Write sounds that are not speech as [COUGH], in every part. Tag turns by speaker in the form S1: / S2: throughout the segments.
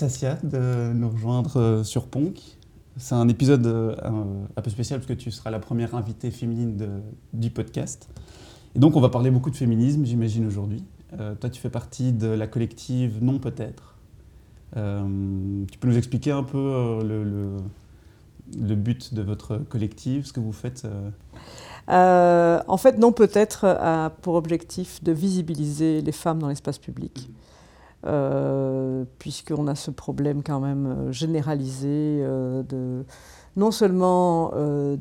S1: Sassia de nous rejoindre sur Ponk. C'est un épisode un peu spécial parce que tu seras la première invitée féminine du podcast. Et donc on va parler beaucoup de féminisme, j'imagine, aujourd'hui. toi, tu fais partie de la collective Non Peut-être. tu peux nous expliquer un peu le, but de votre collectif, ce que vous faites euh
S2: euh, En fait, non, peut-être a pour objectif de visibiliser les femmes dans l'espace public, euh, puisqu'on a ce problème quand même généralisé de non seulement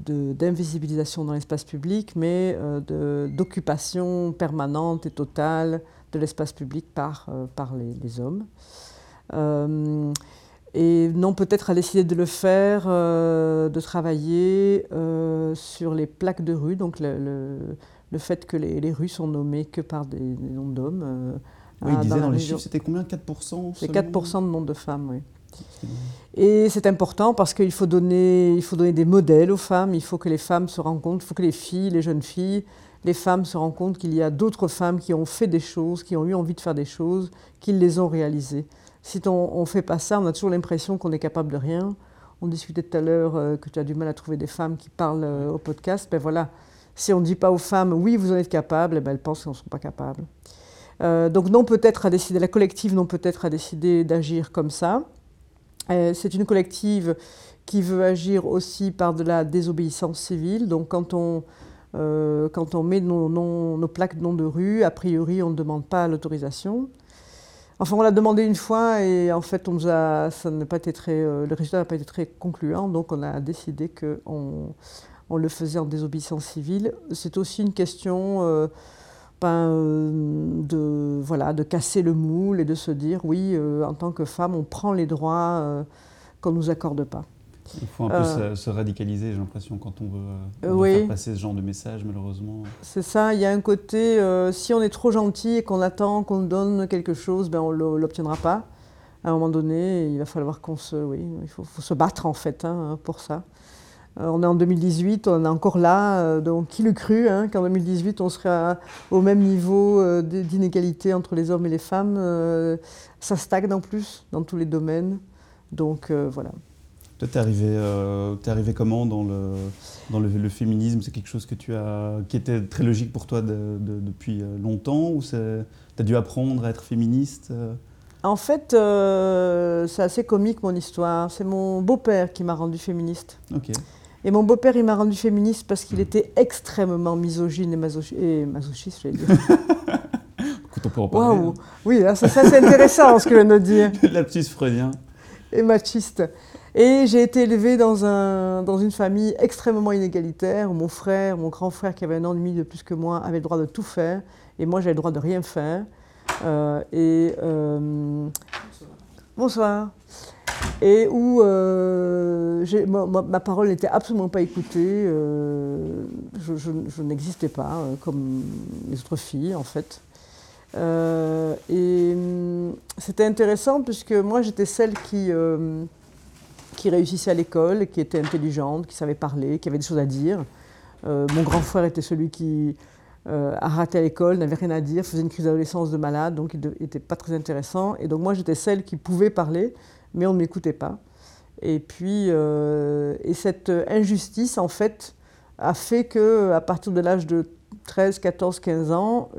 S2: d'invisibilisation dans l'espace public, mais d'occupation permanente et totale de l'espace public par, par les, hommes. Et non, peut-être a décidé de le faire, euh, de travailler euh, sur les plaques de rue, donc le, le, fait que les, les, rues sont nommées que par des, noms d'hommes.
S1: Oui, il disait dans, les chiffres, c'était combien? 4%
S2: C'est 4% de noms de femmes, oui. Et c'est important parce qu'il faut donner, il faut donner des modèles aux femmes, il faut que les femmes se rendent compte, il faut que les filles, les jeunes filles, les femmes se rendent compte qu'il y a d'autres femmes qui ont fait des choses, qui ont eu envie de faire des choses, qui les ont réalisées. Si on ne fait pas ça, on a toujours l'impression qu'on est capable de rien. On discutait tout à l'heure euh, que tu as du mal à trouver des femmes qui parlent euh, au podcast. Ben voilà, si on ne dit pas aux femmes oui, vous en êtes capables, eh ben elles pensent qu'elles ne sont pas capables. Euh, donc non peut-être à décider, la collective non peut-être a décidé d'agir comme ça. c'est une collective qui veut agir aussi par de la désobéissance civile. Donc quand on, quand on met nos, nos, plaques de nom de rue, a priori on ne demande pas l'autorisation. Enfin, on l'a demandé une fois et en fait, on ça n'a pas été très, euh, le résultat n'a pas été très concluant, donc on a décidé qu'on on le faisait en désobéissance civile. C'est aussi une question euh, ben, euh, de, voilà, de casser le moule et de se dire, oui, en tant que femme, on prend les droits qu'on ne nous accorde pas.
S1: Il faut un peu euh. se, radicaliser, j'ai l'impression, quand on veut, euh, faire passer ce genre de message, malheureusement.
S2: C'est ça, il y a un côté, euh, si on est trop gentil et qu'on attend qu'on donne quelque chose, ben on ne l'obtiendra pas. À un moment donné, il va falloir qu'on se... Oui, il faut, se battre, en fait, hein, pour ça. On est en 2018, on est encore là, donc qui le cru hein, qu'en 2018 on serait au même niveau d'inégalité entre les hommes et les femmes Ça stagne en plus dans tous les domaines. Donc voilà.
S1: Toi, t'es arrivé, euh, es arrivé comment dans le, dans le, féminisme? C'est quelque chose que tu as, qui était très logique pour toi depuis euh, longtemps ou tu as dû apprendre à être féministe euh?
S2: En fait, euh, c'est assez comique mon histoire. C'est mon beau-père qui m'a rendu féministe.
S1: Ok.
S2: Et mon beau-père, il m'a rendu féministe parce qu'il était extrêmement misogyne et, et masochiste, je vais dire. [LAUGHS]
S1: Écoute, on peut en parler. Hein.
S2: Oui, ça, ça c'est intéressant ce que je viens de dire.
S1: Lapsus freudien.
S2: Et machiste. Et j'ai été élevée dans, un, dans une famille extrêmement inégalitaire, où mon frère, mon grand frère qui avait un an et demi de plus que moi, avait le droit de tout faire, et moi j'avais le droit de rien faire. Euh, et euh, bonsoir. Et où euh, ma, parole n'était absolument pas écoutée. je, je n'existais pas comme les autres filles en fait. et hum, c'était intéressant puisque moi j'étais celle qui qui réussissait à l'école, qui était intelligente, qui savait parler, qui avait des choses à dire. Euh, mon grand frère était celui qui euh, a raté à l'école, n'avait rien à dire, faisait une crise d'adolescence de malade, donc il n'était pas très intéressant. Et donc moi, j'étais celle qui pouvait parler, mais on ne m'écoutait pas. Et puis, euh, et cette injustice, en fait, a fait que à partir de l'âge de 13, 14, 15 ans,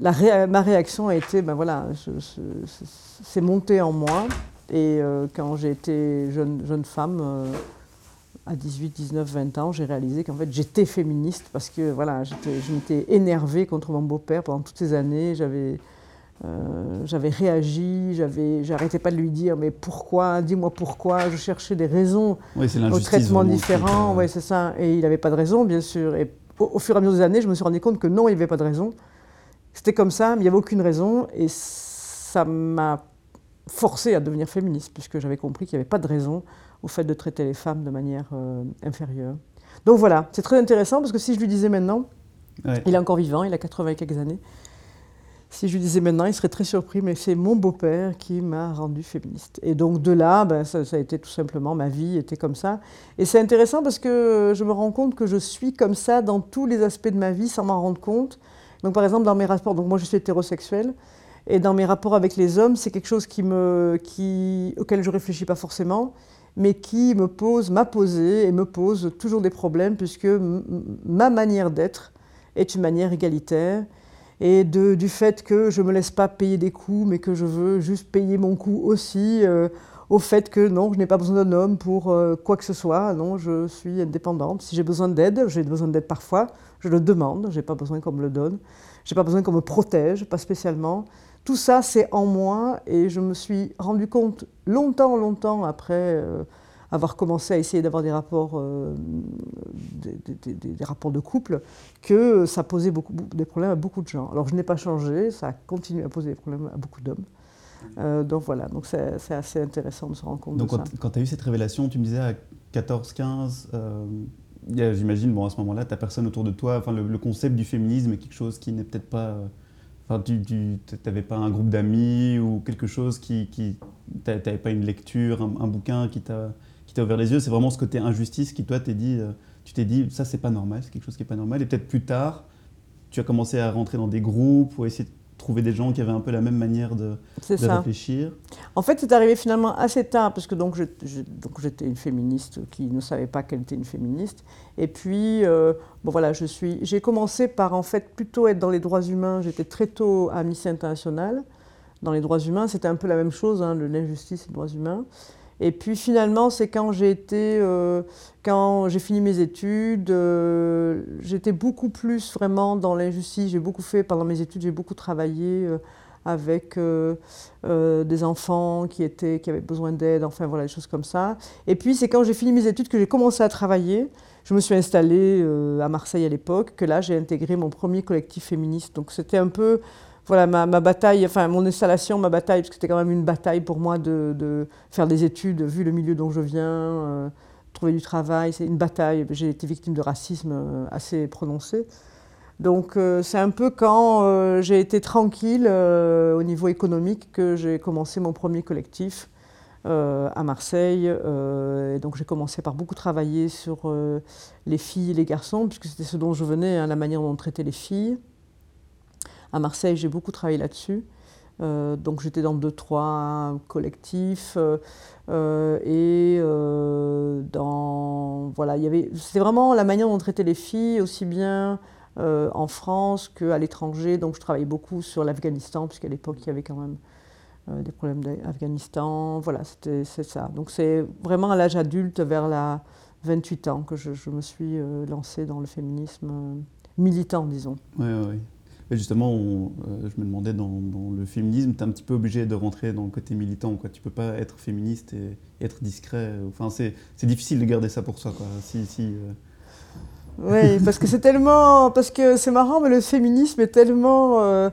S2: la ma réaction a été, ben voilà, c'est monté en moi. Et euh, quand j'ai été jeune, jeune femme, euh, à 18, 19, 20 ans, j'ai réalisé qu'en fait j'étais féministe parce que voilà, je m'étais énervée contre mon beau-père pendant toutes ces années. J'avais euh, j'avais réagi, j'arrêtais pas de lui dire mais pourquoi, dis-moi pourquoi. Je cherchais des raisons au traitement différent. Oui, c'est ça. Et il n'avait pas de raison, bien sûr. Et au, fur et à mesure des années, je me suis rendu compte que non, il n'y avait pas de raison. C'était comme ça, mais il n'y avait aucune raison. Et ça m'a forcée à devenir féministe, puisque j'avais compris qu'il n'y avait pas de raison au fait de traiter les femmes de manière euh, inférieure. Donc voilà, c'est très intéressant, parce que si je lui disais maintenant, il est encore vivant, il a 80 et quelques années, si je lui disais maintenant, il serait très surpris, mais c'est mon beau-père qui m'a rendu féministe. Et donc de là, ben, ça, a été tout simplement, ma vie était comme ça. Et c'est intéressant parce que je me rends compte que je suis comme ça dans tous les aspects de ma vie sans m'en rendre compte. Donc par exemple, dans mes rapports, donc moi je suis hétérosexuelle, Et dans mes rapports avec les hommes, c'est quelque chose qui auquel je réfléchis pas forcément, mais qui me pose, m'a posé et me pose toujours des problèmes, puisque ma manière d'être est une manière égalitaire. Et de, du fait que je ne me laisse pas payer des coups, mais que je veux juste payer mon coup aussi, euh, au fait que non, je n'ai pas besoin d'un homme pour euh, quoi que ce soit, non, je suis indépendante. Si j'ai besoin d'aide, j'ai besoin d'aide parfois, je le demande, je n'ai pas besoin qu'on me le donne, je n'ai pas besoin qu'on me protège, pas spécialement. Tout ça, c'est en moi et je me suis rendu compte longtemps, longtemps après euh, avoir commencé à essayer d'avoir des rapports, euh, des, rapports de couple, que ça posait beaucoup, des problèmes à beaucoup de gens. Alors je n'ai pas changé, ça a continué à poser des problèmes à beaucoup d'hommes. Euh, donc voilà, donc c'est assez intéressant de se rendre compte
S1: donc
S2: de
S1: quand,
S2: ça.
S1: Quand tu as eu cette révélation, tu me disais à 14, 15, j'imagine, bon, à ce moment-là, tu personne autour de toi, enfin, le, concept du féminisme est quelque chose qui n'est peut-être pas tu n'avais pas un groupe d'amis ou quelque chose qui. qui tu n'avais pas une lecture, un, bouquin qui t'a ouvert les yeux. C'est vraiment ce côté injustice qui, toi, t'es dit, euh, tu t'es dit, ça, c'est pas normal, c'est quelque chose qui n'est pas normal. Et peut-être plus tard, tu as commencé à rentrer dans des groupes ou essayer de trouver des gens qui avaient un peu la même manière de, de réfléchir
S2: En fait, c'est arrivé finalement assez tard, parce que donc, j'étais une féministe qui ne savait pas qu'elle était une féministe. Et puis, euh, bon voilà, je suis, j'ai commencé par en fait plutôt être dans les droits humains. J'étais très tôt à Amnesty International. Dans les droits humains, c'était un peu la même chose, hein, l'injustice et les droits humains. Et puis finalement, c'est quand j'ai été, euh, quand j'ai fini mes études, euh, j'étais beaucoup plus vraiment dans l'injustice. J'ai beaucoup fait pendant mes études, j'ai beaucoup travaillé euh, avec des enfants qui étaient, qui avaient besoin d'aide, enfin voilà des choses comme ça. Et puis c'est quand j'ai fini mes études que j'ai commencé à travailler. Je me suis installée à Marseille à l'époque, que là j'ai intégré mon premier collectif féministe. Donc c'était un peu voilà, ma, bataille, enfin mon installation, ma bataille, parce que c'était quand même une bataille pour moi de, faire des études, vu le milieu dont je viens, euh, trouver du travail, c'est une bataille. J'ai été victime de racisme euh, assez prononcé. Donc euh, c'est un peu quand j'ai été tranquille au niveau économique que j'ai commencé mon premier collectif à Marseille. et donc j'ai commencé par beaucoup travailler sur les filles et les garçons, puisque c'était ce dont je venais, hein, la manière dont on traitait les filles. À Marseille, j'ai beaucoup travaillé là-dessus. Euh, donc j'étais dans deux, trois collectifs euh, euh, et dans voilà, il y avait c'était vraiment la manière dont on traitait les filles aussi bien en France qu'à l'étranger. Donc je travaillais beaucoup sur l'Afghanistan puisqu'à l'époque il y avait quand même des problèmes d'Afghanistan. Voilà, c'était c'est ça. Donc c'est vraiment à l'âge adulte, vers la 28 ans, que je, je me suis lancée dans le féminisme militant, disons.
S1: Oui, oui justement, euh, je me demandais dans, le féminisme, tu es un petit peu obligé de rentrer dans le côté militant. Quoi. Tu peux pas être féministe et, être discret. Enfin, c'est difficile de garder ça pour soi. Quoi. Si, si, euh.
S2: Oui, [LAUGHS] parce que c'est tellement. Parce que c'est marrant, mais le féminisme est tellement. Euh,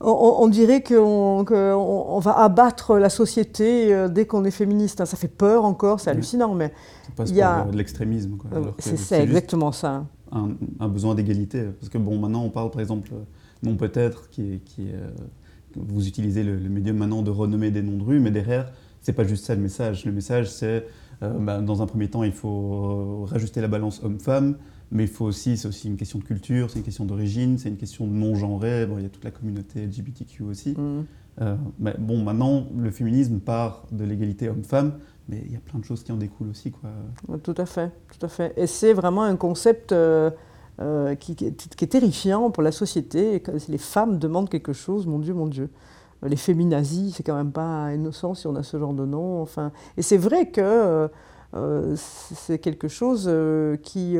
S2: on, dirait qu'on on va abattre la société dès qu'on est féministe. Hein. Ça fait peur encore, c'est hallucinant. Mais
S1: il y a de l'extrémisme.
S2: C'est exactement ça.
S1: Un, un besoin d'égalité. Parce que bon, maintenant, on parle par exemple non peut-être, qui qui euh, vous utilisez le, médium maintenant de renommer des noms de rue, mais derrière, c'est pas juste ça le message. Le message, c'est, euh, bah, dans un premier temps, il faut rajuster la balance homme-femme, mais il faut aussi, c'est aussi une question de culture, c'est une question d'origine, c'est une question de non-genré. Bon, il y a toute la communauté LGBTQ aussi. Mmh. Euh, mais bon, maintenant, le féminisme part de l'égalité homme-femme, mais il y a plein de choses qui en découlent aussi, quoi.
S2: Tout à fait, tout à fait. Et c'est vraiment un concept euh, qui, est terrifiant pour la société. Les femmes demandent quelque chose, mon Dieu, mon Dieu. Euh, les féminazis, c'est quand même pas innocent si on a ce genre de nom. Enfin, et c'est vrai que euh, c'est quelque chose qui...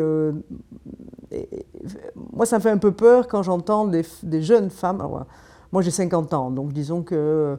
S2: moi, ça me fait un peu peur quand j'entends des, jeunes femmes. moi, j'ai 50 ans, donc disons que...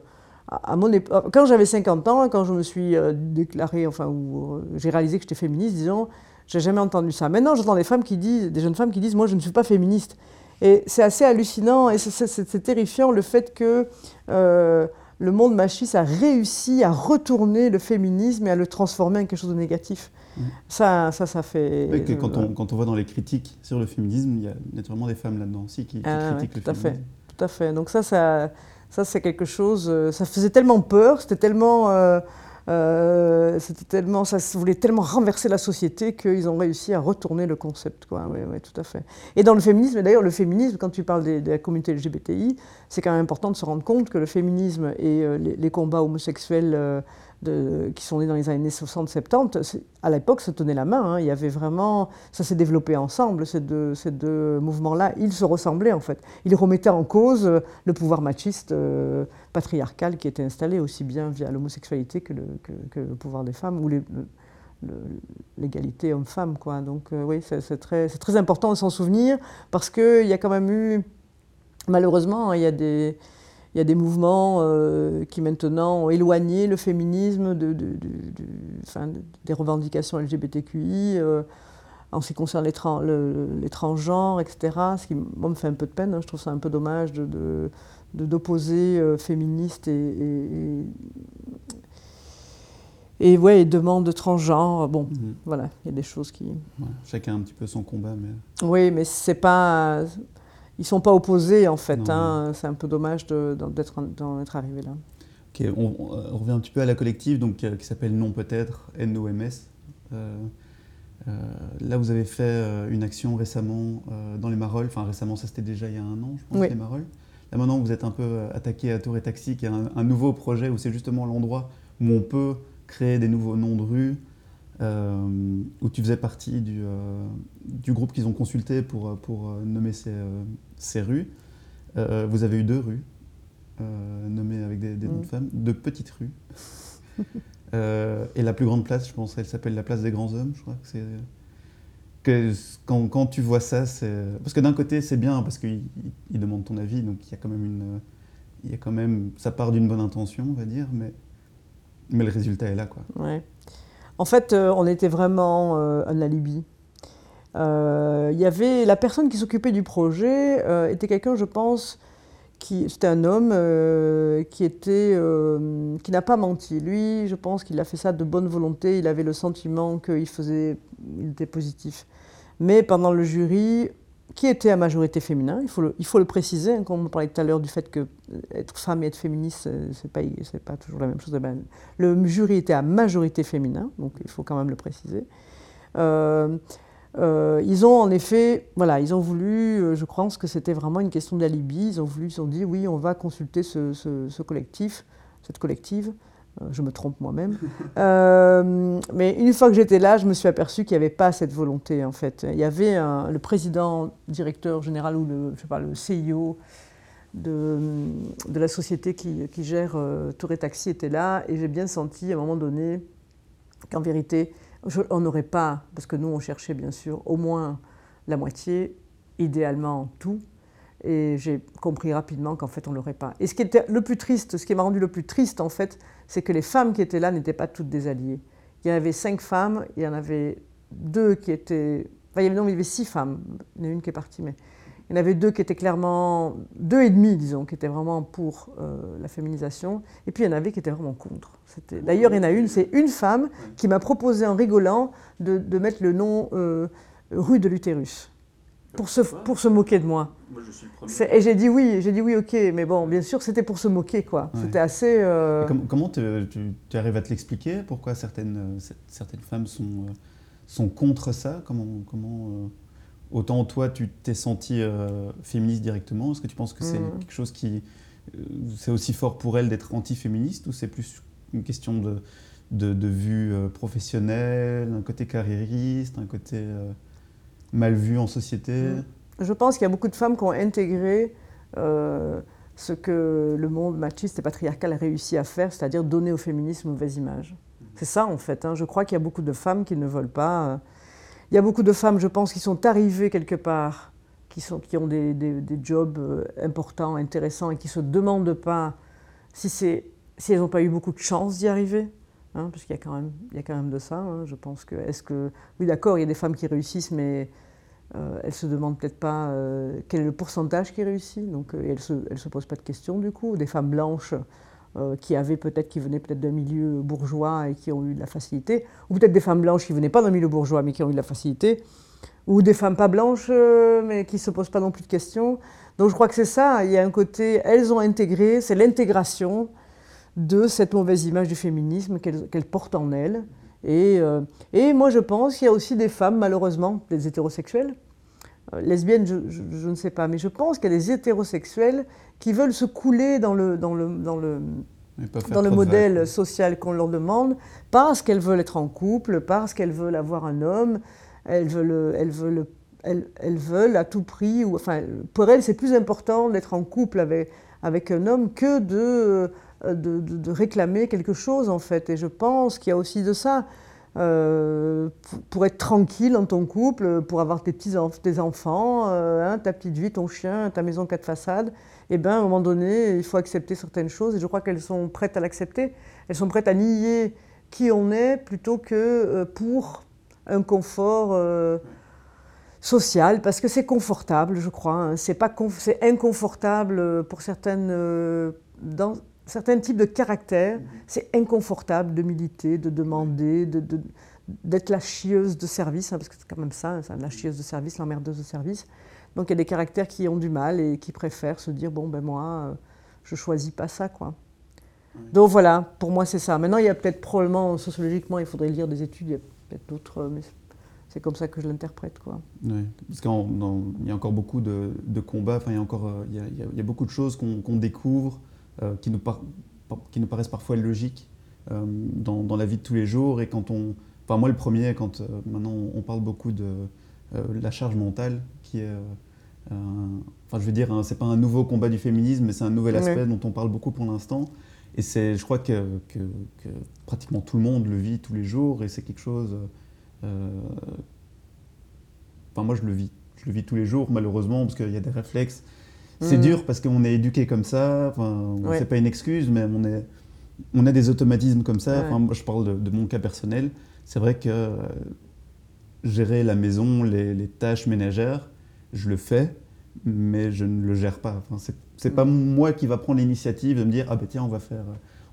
S2: À mon quand j'avais 50 ans, quand je me suis déclarée, enfin, où j'ai réalisé que j'étais féministe, disons, j'ai jamais entendu ça. Maintenant, j'entends des femmes qui disent, des jeunes femmes qui disent, moi, je ne suis pas féministe. Et c'est assez hallucinant et c'est terrifiant le fait que euh, le monde machiste a réussi à retourner le féminisme et à le transformer en quelque chose de négatif. Mmh. Ça, ça, ça fait.
S1: quand, on, quand, on, voit dans les critiques sur le féminisme, il y a naturellement des femmes là-dedans aussi qui, ah critiquent le
S2: tout
S1: féminisme.
S2: À fait, tout à fait. Donc ça, ça, ça c'est quelque chose. Euh, ça faisait tellement peur, c'était tellement. Euh, Euh, c'était tellement, ça voulait tellement renverser la société qu'ils ont réussi à retourner le concept. Quoi. Oui, oui, tout à fait. Et dans le féminisme, d'ailleurs, le féminisme, quand tu parles de, la communauté LGBTI, c'est quand même important de se rendre compte que le féminisme et euh, les, combats homosexuels euh, qui sont nés dans les années 60-70, à l'époque, se tenaient la main. Hein. Il y avait vraiment, ça s'est développé ensemble, ces deux, mouvements-là. Ils se ressemblaient en fait. Ils remettaient en cause le pouvoir machiste patriarcal qui était installé aussi bien via l'homosexualité que le, pouvoir des femmes ou l'égalité homme-femme. Donc euh, oui, c'est très, très, important de s'en souvenir parce qu'il y a quand même eu, malheureusement, il y a des il y a des mouvements euh, qui maintenant ont éloigné le féminisme de, des revendications LGBTQI euh, en ce qui concerne les, transgenres, etc. Ce qui me fait un peu de peine. Hein. Je trouve ça un peu dommage de, d'opposer euh, féministes et, et, et, ouais, demande transgenres. Bon, mhm. voilà, il y a des choses qui.
S1: chacun a un petit peu son combat, mais.
S2: Oui, mais c'est pas ils ne sont pas opposés en fait. Hein. C'est un peu dommage d'être arrivé là.
S1: on, revient un petit peu à la collective donc, euh, qui s'appelle Non Peut-être, NOMS. Euh, euh, là, vous avez fait une action récemment dans les Marolles. Enfin, récemment, ça c'était déjà il y a un an, je pense, les Marolles. Là, maintenant, vous êtes un peu attaqué à Tour et Taxi, qui est un nouveau projet où c'est justement l'endroit où on peut créer des nouveaux noms de rues, euh, où tu faisais partie du, euh, du groupe qu'ils ont consulté pour, pour euh, nommer ces, ces rues. vous avez eu deux rues nommées avec des, noms de mm. femmes, deux petites rues. [LAUGHS] et la plus grande place, je pense, elle s'appelle la place des grands hommes, je crois que c'est que quand, quand, tu vois ça, c'est parce que d'un côté c'est bien parce qu'ils il demandent ton avis, donc il y a quand même une, il y a quand même, ça part d'une bonne intention, on va dire, mais mais le résultat est là, quoi.
S2: Ouais. En fait, euh, on était vraiment euh, un alibi. Euh, il y avait la personne qui s'occupait du projet était quelqu'un, je pense, c'était un homme qui était qui n'a pas menti. Lui, je pense qu'il a fait ça de bonne volonté. Il avait le sentiment qu'il faisait, il était positif. Mais pendant le jury, qui était à majorité féminin, il faut le, il faut le préciser, hein, comme on parlait tout à l'heure du fait que être femme et être féministe, ce n'est pas, pas toujours la même chose. Eh ben, le jury était à majorité féminin, donc il faut quand même le préciser. Euh, euh, ils ont en effet, voilà, ils ont voulu, euh, je pense que c'était vraiment une question d'alibi, ils ont voulu, ils ont dit oui, on va consulter ce, ce collectif, cette collective, euh, je me trompe moi-même. [LAUGHS] Mais une fois que j'étais là, je me suis aperçu qu'il n'y avait pas cette volonté, en fait. Il y avait le président, directeur général ou le, je sais pas, le CIO de, de la société qui, qui gère Tour et Taxi était là, et j'ai bien senti à un moment donné qu'en vérité, on n'aurait pas, parce que nous, on cherchait bien sûr au moins la moitié, idéalement tout, et j'ai compris rapidement qu'en fait, on l'aurait pas. Et ce qui était le plus triste, ce qui m'a rendu le plus triste, en fait, c'est que les femmes qui étaient là n'étaient pas toutes des alliées. Il y avait cinq femmes, il y en avait deux qui étaient... Enfin, non, il y avait six femmes. Il y en a une qui est partie, mais... Il y en avait deux qui étaient clairement... Deux et demi, disons, qui étaient vraiment pour euh, la féminisation. Et puis, il y en avait qui étaient vraiment contre. D'ailleurs, il y en a une, c'est une femme qui m'a proposé en rigolant de, mettre le nom euh, rue de l'utérus pour se, pour se moquer de moi. moi je suis le Et j'ai dit oui, j'ai dit oui, ok, mais bon, bien sûr, c'était pour se moquer, quoi. C'était assez. Euh,
S1: comment tu, tu, arrives à te l'expliquer? Pourquoi certaines, certaines femmes sont, sont contre ça? Comment, comment autant toi, tu t'es senti féministe directement Est-ce que tu penses que c'est mmh. quelque chose qui. c'est aussi fort pour elle d'être anti-féministe ou c'est plus une question de, de, de vue professionnelle, un côté carriériste, un côté mal vu en société? Mm.
S2: Je pense qu'il y a beaucoup de femmes qui ont intégré euh, ce que le monde machiste et patriarcal a réussi à faire, c'est-à-dire donner au féminisme une mauvaise image. Mm. C'est ça en fait. Hein. Je crois qu'il y a beaucoup de femmes qui ne veulent pas. Il y a beaucoup de femmes, je pense, qui sont arrivées quelque part, qui, sont, qui ont des, des, jobs euh, importants, intéressants et qui ne se demandent pas si, si elles n'ont pas eu beaucoup de chance d'y arriver. Hein, parce qu'il y, a quand même, y a quand même de ça. Hein. Je pense que, est-ce que, oui, d'accord, il y a des femmes qui réussissent, mais euh, elles se demandent peut-être pas euh, quel est le pourcentage qui réussit. Donc, euh, elles se, se posent pas de questions du coup. Des femmes blanches euh, qui avaient peut-être, qui venaient peut-être d'un milieu bourgeois et qui ont eu de la facilité, ou peut-être des femmes blanches qui venaient pas d'un milieu bourgeois mais qui ont eu de la facilité, ou des femmes pas blanches mais qui se posent pas non plus de questions. Donc, je crois que c'est ça. Il y a un côté, elles ont intégré, c'est l'intégration de cette mauvaise image du féminisme qu'elle porte en elle. Et, euh, et moi, je pense qu'il y a aussi des femmes, malheureusement, des hétérosexuels, euh, lesbiennes, je, je, ne sais pas, mais je pense qu'il y a des hétérosexuels qui veulent se couler dans le, dans le, dans le, dans le modèle social qu'on leur demande, parce qu'elles veulent être en couple, parce qu'elles veulent avoir un homme, elles veulent, elles veulent, elles, elles veulent à tout prix, ou, enfin, pour elles, c'est plus important d'être en couple avec, avec un homme que de euh, de, réclamer quelque chose en fait. Et je pense qu'il y a aussi de ça. Euh, pour, être tranquille dans ton couple, pour avoir tes petits tes enfants, euh, hein, ta petite vie, ton chien, ta maison quatre façades, eh ben, à un moment donné, il faut accepter certaines choses. Et je crois qu'elles sont prêtes à l'accepter. Elles sont prêtes à nier qui on est plutôt que pour un confort social, parce que c'est confortable, je crois. Hein. C'est inconfortable pour certaines dans, certains types de caractères, c'est inconfortable de militer, de demander, d'être la chieuse de service, hein, parce que c'est quand même ça, hein, la chieuse de service, l'emmerdeuse de service. Donc il y a des caractères qui ont du mal et qui préfèrent se dire bon ben moi, euh, je choisis pas ça quoi. Donc voilà, pour moi c'est ça. Maintenant il y a peut-être probablement sociologiquement, il faudrait lire des études, il y a peut-être d'autres, mais c'est comme ça que je l'interprète quoi.
S1: Oui, parce qu'il y a encore beaucoup de, combats, enfin il y a encore, euh, il y a, beaucoup de choses qu'on découvre euh, qui, nous qui nous paraissent parfois logiques euh, dans, dans, la vie de tous les jours. Et quand on. Enfin, moi, le premier, quand euh, maintenant on parle beaucoup de la charge mentale, qui est. enfin, je veux dire, c'est pas un nouveau combat du féminisme, mais c'est un nouvel aspect dont on parle beaucoup pour l'instant. Et c'est, je crois que, que, pratiquement tout le monde le vit tous les jours, et c'est quelque chose. Enfin, moi, je le vis. Je le vis tous les jours, malheureusement, parce qu'il y a des réflexes c'est mm. dur parce qu'on est éduqué comme ça. Enfin, C'est pas une excuse, mais on, est, on a des automatismes comme ça. Enfin, moi, je parle de, mon cas personnel. C'est vrai que euh, gérer la maison, les, tâches ménagères, je le fais, mais je ne le gère pas. Enfin, c'est pas mm. moi qui va prendre l'initiative de me dire ah ben tiens on va faire,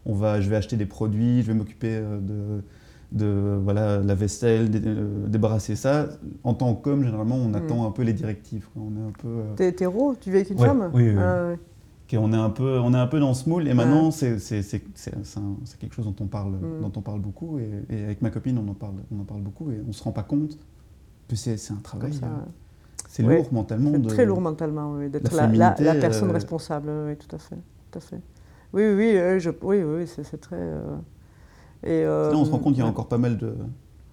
S1: on va, je vais acheter des produits, je vais m'occuper euh, de de voilà, la vaisselle, euh, débarrasser ça. En tant qu'homme, généralement, on hmm. attend un peu les directives. On est un peu. Euh,
S2: T'es hétéro Tu vis avec une femme
S1: Oui, oui. Ah, on, est un peu, on est un peu dans ce moule et maintenant c'est quelque chose dont on parle, hmm. dont on parle beaucoup et, avec ma copine on en parle, on en parle beaucoup et on se rend pas compte que c'est un travail. Euh, c'est lourd mentalement.
S2: C'est très lourd mentalement d'être la, la, personne responsable. Oui, tout à fait, tout à fait. Oui, oui, oui, je, oui, oui c'est très.
S1: Euh, on se rend compte qu'il y a encore pas mal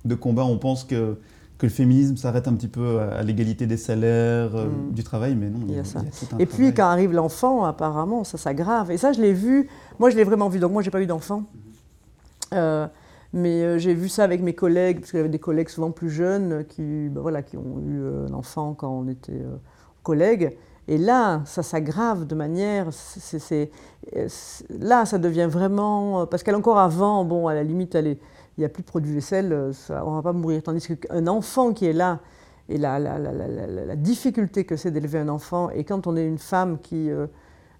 S1: de, combats. On pense que, que le féminisme s'arrête un petit peu à, l'égalité des salaires, euh, mm. du travail, mais non.
S2: Il y a, ça. Et puis quand arrive l'enfant, apparemment, ça s'aggrave. Et ça, je l'ai vu. Moi, je l'ai vraiment vu. Donc moi, j'ai pas eu d'enfant. Euh, mais j'ai vu ça avec mes collègues, parce qu'il y avait des collègues souvent plus jeunes qui, ben voilà, qui ont eu un enfant quand on était collègues. Et là, ça s'aggrave de manière. là, ça devient vraiment. Parce qu'elle encore avant, bon, à la limite, il n'y a plus de produits vaisselle, ça, on ne va pas mourir. Tandis qu'un enfant qui est là, et la, difficulté que c'est d'élever un enfant, et quand on est une femme qui, euh,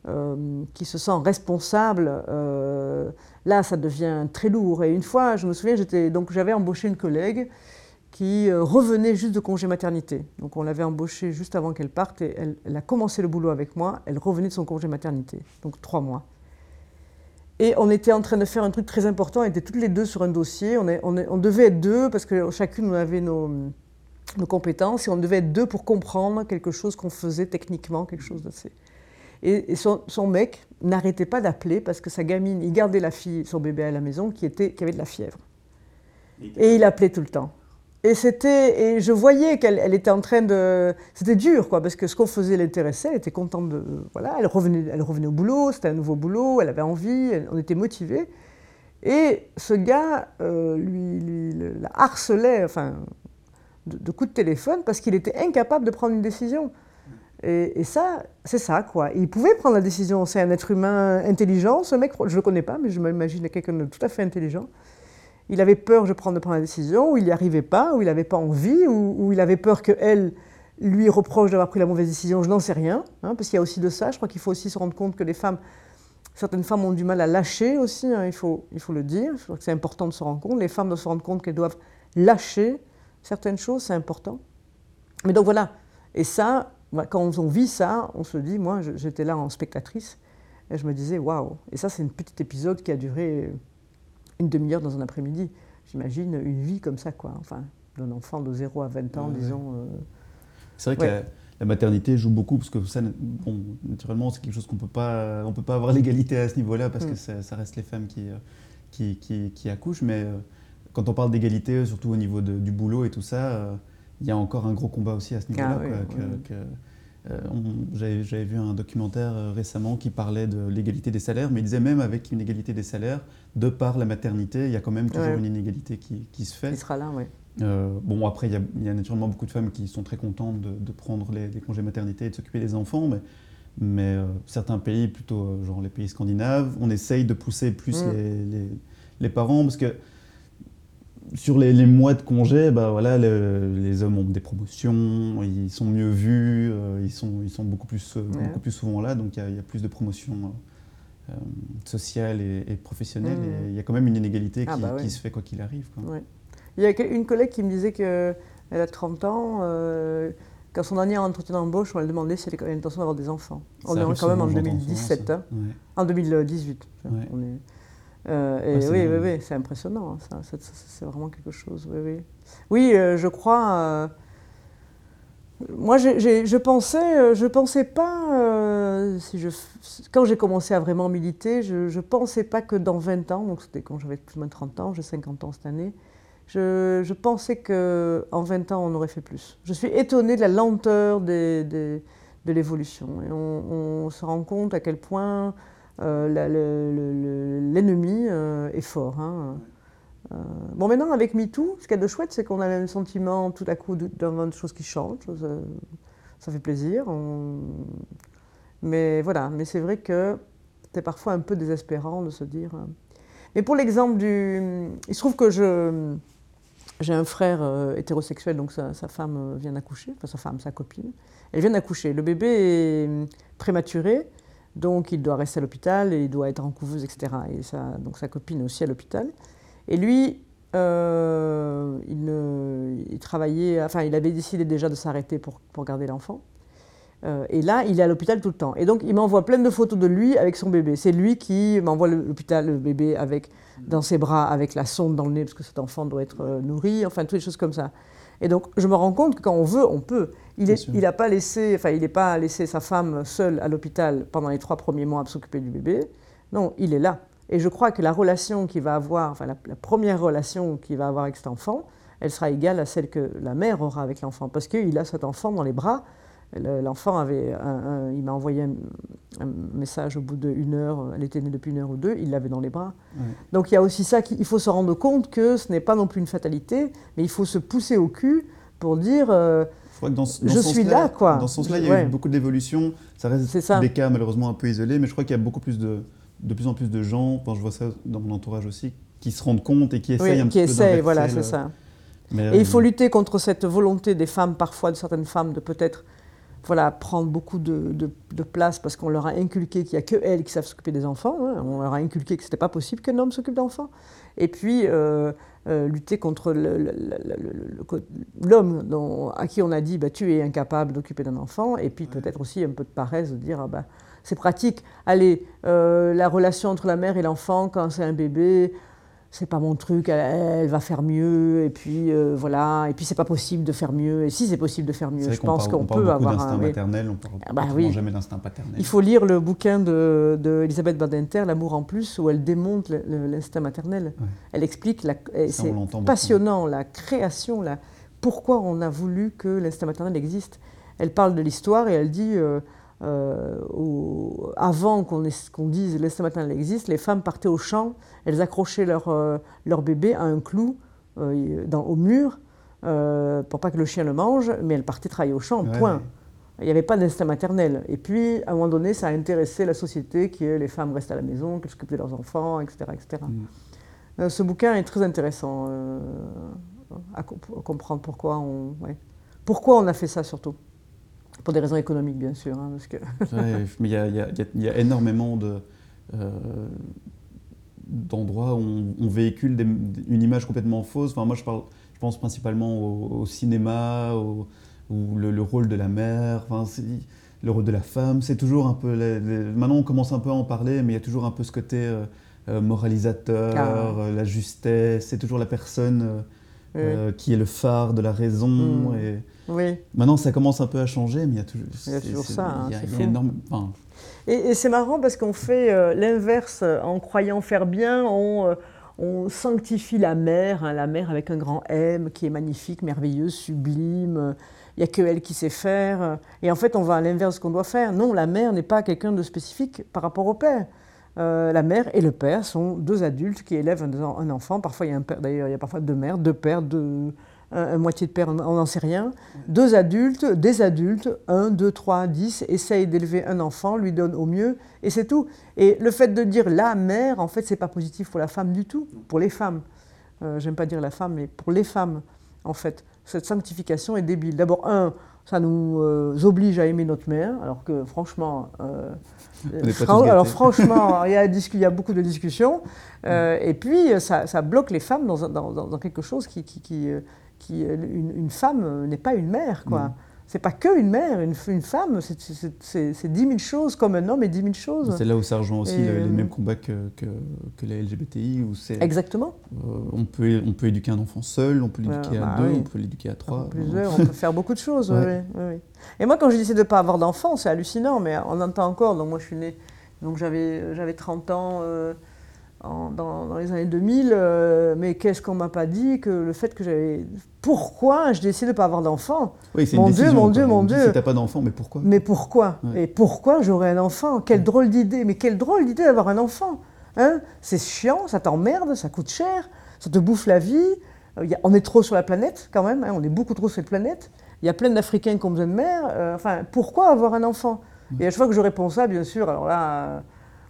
S2: euh, qui se sent responsable, euh, là, ça devient très lourd. Et une fois, je me souviens, j'avais embauché une collègue qui euh, revenait juste de congé maternité. Donc on l'avait embauchée juste avant qu'elle parte et elle, a commencé le boulot avec moi. Elle revenait de son congé maternité, donc trois mois. Et on était en train de faire un truc très important. On était toutes les deux sur un dossier. On, on, devait être deux parce que chacune on avait nos, nos, compétences et on devait être deux pour comprendre quelque chose qu'on faisait techniquement, quelque chose d'assez. Et, son, son, mec n'arrêtait pas d'appeler parce que sa gamine, il gardait la fille, son bébé à la maison, qui, était, qui avait de la fièvre. Et il appelait tout le temps. Et c'était, et je voyais qu'elle elle était en train de, c'était dur quoi, parce que ce qu'on faisait l'intéressait, elle était contente de, voilà, elle revenait, elle revenait au boulot, c'était un nouveau boulot, elle avait envie, on était motivés. Et ce gars, euh, lui, la harcelait, enfin, de, coups de téléphone parce qu'il était incapable de prendre une décision. Et, et ça, c'est ça quoi. Il pouvait prendre la décision. C'est un être humain intelligent, ce mec. Je le connais pas, mais je m'imagine quelqu'un de tout à fait intelligent il avait peur de prendre, la décision, ou il n'y arrivait pas, ou il n'avait pas envie, ou, il avait peur qu'elle lui reproche d'avoir pris la mauvaise décision, je n'en sais rien, hein, parce qu'il y a aussi de ça. Je crois qu'il faut aussi se rendre compte que les femmes, certaines femmes ont du mal à lâcher aussi, hein, il, faut, il faut le dire. Je crois que c'est important de se rendre compte. Les femmes doivent se rendre compte qu'elles doivent lâcher certaines choses, c'est important. Mais donc voilà. Et ça, quand on vit ça, on se dit, moi j'étais là en spectatrice, Et je me disais, waouh Et ça, c'est un petit épisode qui a duré une demi-heure dans un après-midi. J'imagine une vie comme ça, quoi. Enfin, d'un enfant de 0 à 20 ans, disons. Euh.
S1: C'est vrai que la, maternité joue beaucoup, parce que ça, bon, naturellement, c'est quelque chose qu'on peut pas, on peut pas avoir [LAUGHS] l'égalité à ce niveau-là, parce que mm. ça, reste les femmes qui, euh, qui, qui, qui accouchent. Mais euh, quand on parle d'égalité, surtout au niveau du boulot et tout ça, il y a encore un gros combat aussi à ce niveau-là. Ah j'avais vu un documentaire récemment qui parlait de l'égalité des salaires, mais il disait même avec une égalité des salaires, de par la maternité, il y a quand même toujours une inégalité qui, qui, se fait.
S2: Qui sera là, oui.
S1: Euh, bon, après, il y, a naturellement beaucoup de femmes qui sont très contentes de, prendre les, congés maternité et de s'occuper des enfants, mais, mais euh, certains pays, plutôt euh, genre les pays scandinaves, on essaye de pousser plus mm. les, les, parents parce que sur les, mois de congé, bah, voilà, les hommes ont des promotions, ils sont mieux vus, ils, sont, ils sont beaucoup plus, beaucoup plus souvent là, donc il y, a plus de promotions sociales et, professionnelles, mm. et il y a quand même une inégalité ah, qui, bah qui se fait quoi qu'il arrive. Quoi.
S2: Il y a une collègue qui me disait qu'elle a 30 ans, euh, quand son dernier entretien d'embauche, on lui demandé si elle avait l'intention d'avoir des enfants. On est quand même en 2017, hein. en 2018. Euh, oui, oui, oui, c'est impressionnant. Hein, c'est vraiment quelque chose. Oui, oui. oui euh, je crois. moi, je pensais, je pensais pas. si je, quand j'ai commencé à vraiment militer, je ne pensais pas que dans 20 ans, donc c'était quand j'avais plus ou moins 30 ans, j'ai 50 ans cette année, je, pensais qu'en 20 ans, on aurait fait plus. Je suis étonnée de la lenteur de l'évolution. Et on, se rend compte à quel point euh, l'ennemi euh, est fort. Hein. Euh, bon, maintenant, avec MeToo, ce qu'il y a de chouette, c'est qu'on a le sentiment tout à coup d'avoir une chose qui change. Ça, fait plaisir. Mais voilà, mais c'est vrai que c'est parfois un peu désespérant de se dire. Mais pour l'exemple du. Il se trouve que je. J'ai un frère euh, hétérosexuel, donc sa, femme euh, vient d'accoucher, enfin sa femme, sa copine. Elle vient d'accoucher. Le bébé est prématuré, donc il doit rester à l'hôpital et il doit être en couveuse, etc. Et donc sa copine aussi à l'hôpital. Et lui, euh, il, travaillait, enfin il avait décidé déjà de s'arrêter pour, pour garder l'enfant. et là, il est à l'hôpital tout le temps. Et donc, il m'envoie plein de photos de lui avec son bébé. C'est lui qui m'envoie l'hôpital, le bébé avec dans ses bras avec la sonde dans le nez parce que cet enfant doit être euh, nourri, enfin toutes les choses comme ça. Et donc je me rends compte que quand on veut, on peut. Il n'a pas laissé, enfin il n'est pas laissé sa femme seule à l'hôpital pendant les trois premiers mois à s'occuper du bébé. Non, il est là. Et je crois que la relation qu'il va avoir, enfin la, la première relation qu'il va avoir avec cet enfant, elle sera égale à celle que la mère aura avec l'enfant parce qu'il a cet enfant dans les bras L'enfant avait, il m'a envoyé un, message au bout d'une heure, elle était née depuis une heure ou deux, il l'avait dans les bras. Donc il y a aussi ça qu'il faut se rendre compte que ce n'est pas non plus une fatalité, mais il faut se pousser au cul pour dire euh, je, suis là. Quoi.
S1: Dans ce sens-là, il y a eu beaucoup d'évolution. Ça reste des cas malheureusement un peu isolés, mais je crois qu'il y a beaucoup plus de, de plus en plus de gens, enfin, je vois ça dans mon entourage aussi, qui se rendent compte et qui essayent un
S2: qui
S1: petit
S2: essayent, voilà, c'est ça. et il faut lutter contre cette volonté des femmes, parfois de certaines femmes, de peut-être voilà, prendre beaucoup de, de, place parce qu'on leur a inculqué qu'il n'y a que elles qui savent s'occuper des enfants. Hein. On leur a inculqué que ce n'était pas possible qu'un homme s'occupe d'enfants. Et puis, euh, euh, lutter contre l'homme à qui on a dit bah, tu es incapable d'occuper d'un enfant. Et puis, peut-être aussi un peu de paresse de dire ah, bah, c'est pratique. Allez, euh, la relation entre la mère et l'enfant quand c'est un bébé, c'est pas mon truc, elle, va faire mieux, et puis euh, voilà, et puis c'est pas possible de faire mieux, et si c'est possible de faire mieux, je pense qu'on peut avoir
S1: un. maternel, on parle ah bah jamais d'instinct paternel.
S2: Il faut lire le bouquin de, de Badinter, L'amour en plus, où elle démonte l'instinct maternel. Elle explique, c'est passionnant, la création, la, pourquoi on a voulu que l'instinct maternel existe. Elle parle de l'histoire et elle dit. Euh, euh, avant qu'on dise l'instinct maternel existe, les femmes partaient au champ, elles accrochaient leur, euh, leur bébé à un clou euh, dans, au mur pour pas que le chien le mange, mais elles partaient travailler au champ, point. Il n'y avait pas d'instinct maternel. Et puis, à un moment donné, ça a intéressé la société que les femmes restent à la maison, qu'elles s'occupent de leurs enfants, etc. etc. Mm. ce bouquin est très intéressant à, comprendre pourquoi on, pourquoi on a fait ça surtout. Pour des raisons économiques, bien sûr. Hein, parce que
S1: mais il y, a énormément de, euh, d'endroits où on, véhicule une image complètement fausse. Enfin, moi, je, parle, je pense principalement au, cinéma, au, le, rôle de la mère. Enfin, le rôle de la femme. C'est toujours un peu. les- les- Maintenant, on commence un peu à en parler, mais il y a toujours un peu ce côté euh, euh, moralisateur,
S2: Ah.
S1: euh, la justesse. C'est toujours la personne euh,
S2: Oui.
S1: qui est le phare de la raison.
S2: Mm.
S1: Et
S2: Oui.
S1: maintenant, ça commence un peu à changer, mais il y a toujours.
S2: Il y a toujours ça, hein,
S1: il y a-
S2: c'est
S1: il y a
S2: fou.
S1: énorme- enfin,
S2: Et, et c'est marrant parce qu'on fait euh, l'inverse euh, en croyant faire bien. On, euh, on sanctifie la mère, hein, la mère avec un grand M qui est magnifique, merveilleuse, sublime. Il n'y a que elle qui sait faire. Et en fait, on va à l'inverse qu'on doit faire. Non, la mère n'est pas quelqu'un de spécifique par rapport au père. Euh, la mère et le père sont deux adultes qui élèvent un, un enfant. Parfois, il y a un père, d'ailleurs, il y a parfois deux mères, deux pères, deux, un, un moitié de père, on n'en sait rien. Deux adultes, des adultes, un, deux, trois, dix, essayent d'élever un enfant, lui donnent au mieux, et c'est tout. Et le fait de dire la mère, en fait, c'est pas positif pour la femme du tout, pour les femmes. Euh, J'aime pas dire la femme, mais pour les femmes, en fait. Cette sanctification est débile. D'abord, un, ça nous euh, oblige à aimer notre mère, alors que franchement, euh, Fran- alors franchement, [LAUGHS] il y, a, discu- il y a beaucoup de discussions, euh, et puis ça, ça bloque les femmes dans, quelque chose qui, qui, qui, qui, une, une femme euh, n'est pas une mère, quoi.
S1: Mm.
S2: C'est pas que une mère, une, femme, c'est- 10 000 choses comme un homme et 10 000 choses.
S1: C'est là où ça rejoint aussi
S2: Et,
S1: le- les
S2: euh,
S1: mêmes combats que, que, que les LGBTI, où c'est
S2: Exactement.
S1: euh, on, peut, on peut éduquer un enfant seul, on peut l'éduquer à
S2: bah
S1: deux,
S2: oui.
S1: on peut l'éduquer à trois.
S2: Plusieurs, on peut faire beaucoup de choses. oui,
S1: Ouais.
S2: oui, oui, oui. Et moi, quand je décide de ne pas avoir d'enfant, c'est hallucinant, mais on entend encore. Donc, moi, je suis née, donc j'avais j'avais 30 ans euh, en- dans, dans les années 2000. euh, mais qu'est-ce qu'on m'a pas dit que le fait que j'avais. Pourquoi je décide de ne pas avoir d'enfant?
S1: Oui, c'est
S2: Mon
S1: une
S2: Dieu, mon. Dieu,
S1: On
S2: mon Dieu.
S1: Si t'as pas d'enfant, mais pourquoi?
S2: Mais pourquoi?
S1: Ouais.
S2: Et pourquoi j'aurais un enfant? Quelle drôle d'idée Mais quelle drôle d'idée d'avoir un enfant hein? C'est chiant, ça t'emmerde, ça coûte cher, ça te bouffe la vie. Euh, y a- on est trop sur la planète quand même, hein, on est beaucoup trop sur cette planète. Il y a plein d'Africains qui ont besoin de mère. euh, enfin, pourquoi avoir un enfant? Et à chaque fois que je réponds ça, bien sûr, alors là,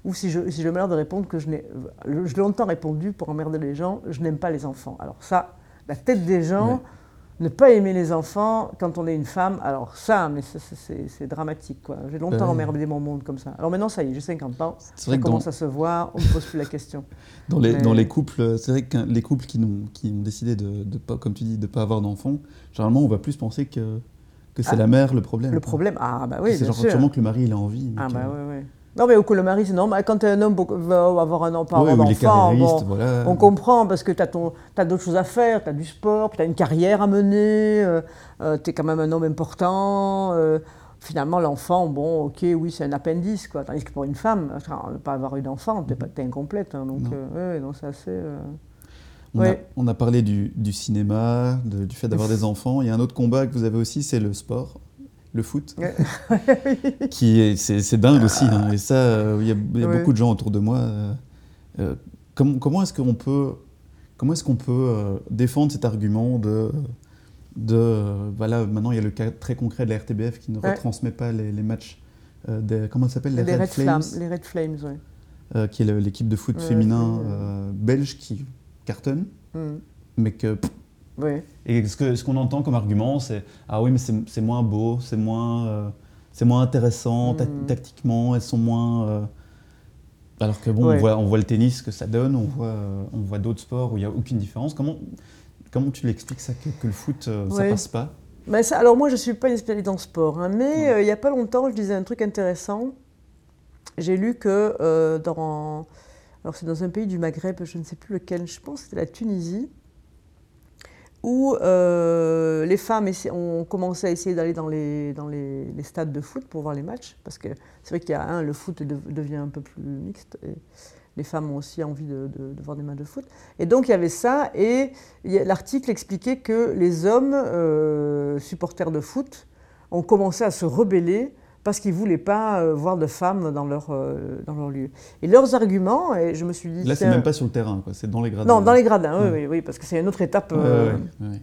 S2: ou si je, si je l'air de répondre que je n'ai, je l'ai longtemps répondu pour emmerder les gens, je n'aime pas les enfants. Alors ça, la tête des gens,
S1: Ouais.
S2: ne pas aimer les enfants quand on est une femme, alors ça, mais c'est- dramatique, quoi. J'ai longtemps
S1: Ouais.
S2: emmerdé mon monde comme ça. Alors maintenant, ça y est, j'ai 50 ans, ça
S1: vrai que dans,
S2: commence à se voir, on ne pose plus la question. [LAUGHS]
S1: dans les,
S2: mais-
S1: dans les couples, c'est vrai que les couples qui, ont décidé de, de pas, comme tu dis, de pas avoir d'enfants, généralement, on va plus penser que, que c'est
S2: Ah.
S1: la mère le problème.
S2: Le problème, ah bah oui,
S1: c'est genre
S2: sûr.
S1: sûrement que le mari il a envie.
S2: Ah bah oui, oui. Non mais au coup, le mari, c'est normal. Quand un homme veut avoir un enfant,
S1: Ouais,
S2: avoir
S1: ou il est
S2: d'enfant, bon,
S1: voilà.
S2: On comprend parce que tu as, d'autres choses à faire, tu as du sport, tu as une carrière à mener, tu es quand même un homme important. euh, finalement, l'enfant, bon, ok, oui, c'est un appendice, quoi. Tandis que pour une femme, ne pas avoir eu d'enfant, tu es, incomplète. hein, donc, euh, ouais, non, c'est assez. euh,
S1: On, a, on a parlé du, du cinéma, de- du fait d'avoir des enfants. Il y a un autre combat que vous avez aussi, c'est le sport, le foot, [LAUGHS] qui est, c'est, dingue aussi. hein. Et ça, euh, il y a, y beaucoup de gens autour de moi. euh, euh, comment, comment est-ce qu'on peut, comment est-ce qu'on peut euh, défendre cet argument de, de voilà, maintenant il y a le cas très concret de la RTBF qui ne
S2: Ouais.
S1: retransmet pas les, les matchs des, comment ça s'appelle, les
S2: les
S1: Red,
S2: Red
S1: Flames,
S2: Flames, les Red Flames, ouais.
S1: qui est l'équipe de foot
S2: Ouais,
S1: féminin belge qui cartonne,
S2: Mm.
S1: mais que pff, Et ce que- ce qu'on entend comme argument, c'est ah oui, mais c'est moins beau, c'est moins, euh, c'est moins intéressant ta-
S2: Mm.
S1: tactiquement, elles sont moins. euh, Alors que bon,
S2: Ouais.
S1: on, voit, on voit le tennis que ça donne, on voit, euh, on voit d'autres sports où il n'y a aucune différence. Comment, comment tu l'expliques ça que, que le foot euh, ça
S2: Ouais.
S1: passe pas?
S2: Mais ça- alors moi, je ne suis pas une spécialiste en sport, hein, mais euh, il n'y a pas longtemps, je disais un truc intéressant. J'ai lu que dans... Alors c'est dans un pays du Maghreb, je ne sais plus lequel, je pense que c'était la Tunisie, où euh, les femmes ont commencé à essayer d'aller dans, les, stades de foot pour voir les matchs, parce que c'est vrai qu'il y a un, le foot de- devient un peu plus mixte, et les femmes ont aussi envie de, voir des matchs de foot. Et donc il y avait ça, et l'article expliquait que les hommes euh, supporters de foot ont commencé à se rebeller parce qu'ils ne voulaient pas euh, voir de femmes dans leur, euh, dans leur lieu. Et leurs arguments, et je me suis dit...
S1: Là, c'est même pas sur le terrain, quoi, c'est dans les gradins.
S2: Non, dans les gradins, oui,
S1: Ouais.
S2: oui, oui, parce que c'est une autre étape
S1: Ouais,
S2: euh,
S1: ouais,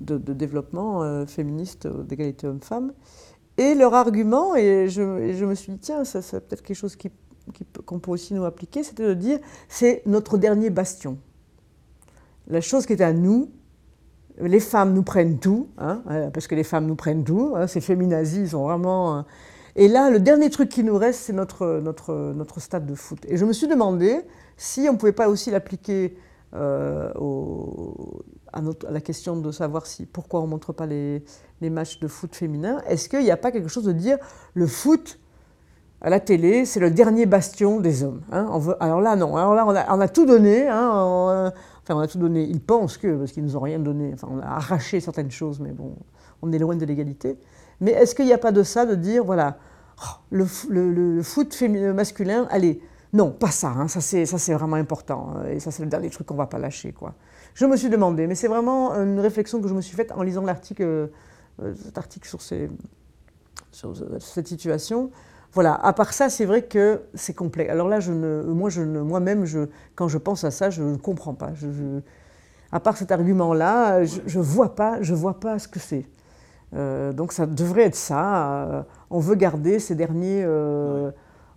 S2: de, de développement euh, féministe d'égalité homme-femme. Et leur argument, et je, et je me suis dit, tiens, ça, c'est peut-être quelque chose qui, qui qu'on peut aussi nous appliquer, c'était de dire, c'est notre dernier bastion. La chose qui est à nous, les femmes nous prennent tout, hein, euh, parce que les femmes nous prennent tout, hein, ces féminazis, ils sont vraiment... euh, et là, le dernier truc qui nous reste, c'est notre, notre, notre stade de foot. Et je me suis demandé si on ne pouvait pas aussi l'appliquer euh, à, la question de savoir si, pourquoi on ne montre pas les, matchs de foot féminin, est-ce qu'il n'y a pas quelque chose de dire le foot à la télé, c'est le dernier bastion des hommes hein On Alors là, non. Alors là, on a, tout donné. on, enfin, on a tout donné. Ils pensent que, parce qu'ils nous ont rien donné. Enfin, on a arraché certaines choses, mais bon, on est loin de l'égalité. Mais est-ce qu'il n'y a pas de ça, de dire, voilà, oh, le, foot féminin, masculin, allez, non, pas ça. hein, ça, c'est, vraiment important. euh, Et ça, c'est le dernier truc qu'on ne va pas lâcher, quoi. Je me suis demandé, mais c'est vraiment une réflexion que je me suis faite en lisant l'article, euh, cet article sur cette situation. Voilà, à part ça, c'est vrai que c'est complexe. Alors là, je ne, moi, je ne, moi-même, je, quand je pense à ça, je ne comprends pas. Je, je- à part cet argument-là, je ne vois, pas, je vois pas ce que c'est. Euh, donc ça devrait être ça. euh, on veut garder ces derniers, euh,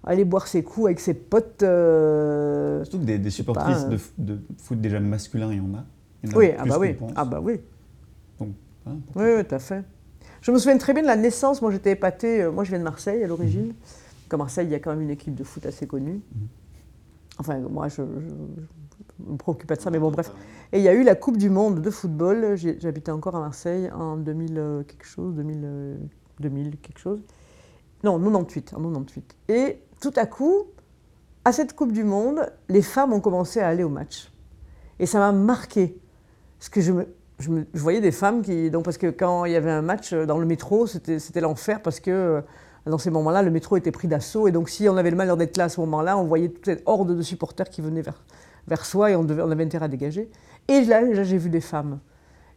S2: aller boire ses coups avec ses potes. euh,
S1: Surtout que des, des supportrices de, foot déjà masculin, il y en a. Il y en a
S2: oui, ah bah oui,
S1: pense.
S2: ah bah oui.
S1: Hein,
S2: Oui, oui, tout à fait. Je me souviens très bien de la naissance. Moi, j'étais épatée. euh, Moi, je viens de Marseille à l'origine. Comme Marseille, il y a quand même une équipe de foot assez connue. Enfin, moi, je ne me préoccupe pas de ça, mais bon, bref. Et il y a eu la Coupe du Monde de football. J'habitais encore à Marseille en 2000 euh, quelque chose, 2000, euh, 2000 quelque chose. Non, 98, en 98. Et tout à coup, à cette Coupe du Monde, les femmes ont commencé à aller au match. Et ça m'a marqué. Parce que je, me, je, voyais des femmes qui. Donc, parce que quand il y avait un match dans le métro, c'était l'enfer parce que euh, dans ces moments-là, le métro était pris d'assaut. Et donc, si on avait le malheur d'être là à ce moment-là, on voyait toute cette horde de supporters qui venaient vers, vers soi et on, avait intérêt à dégager. Et là, j'ai vu des femmes.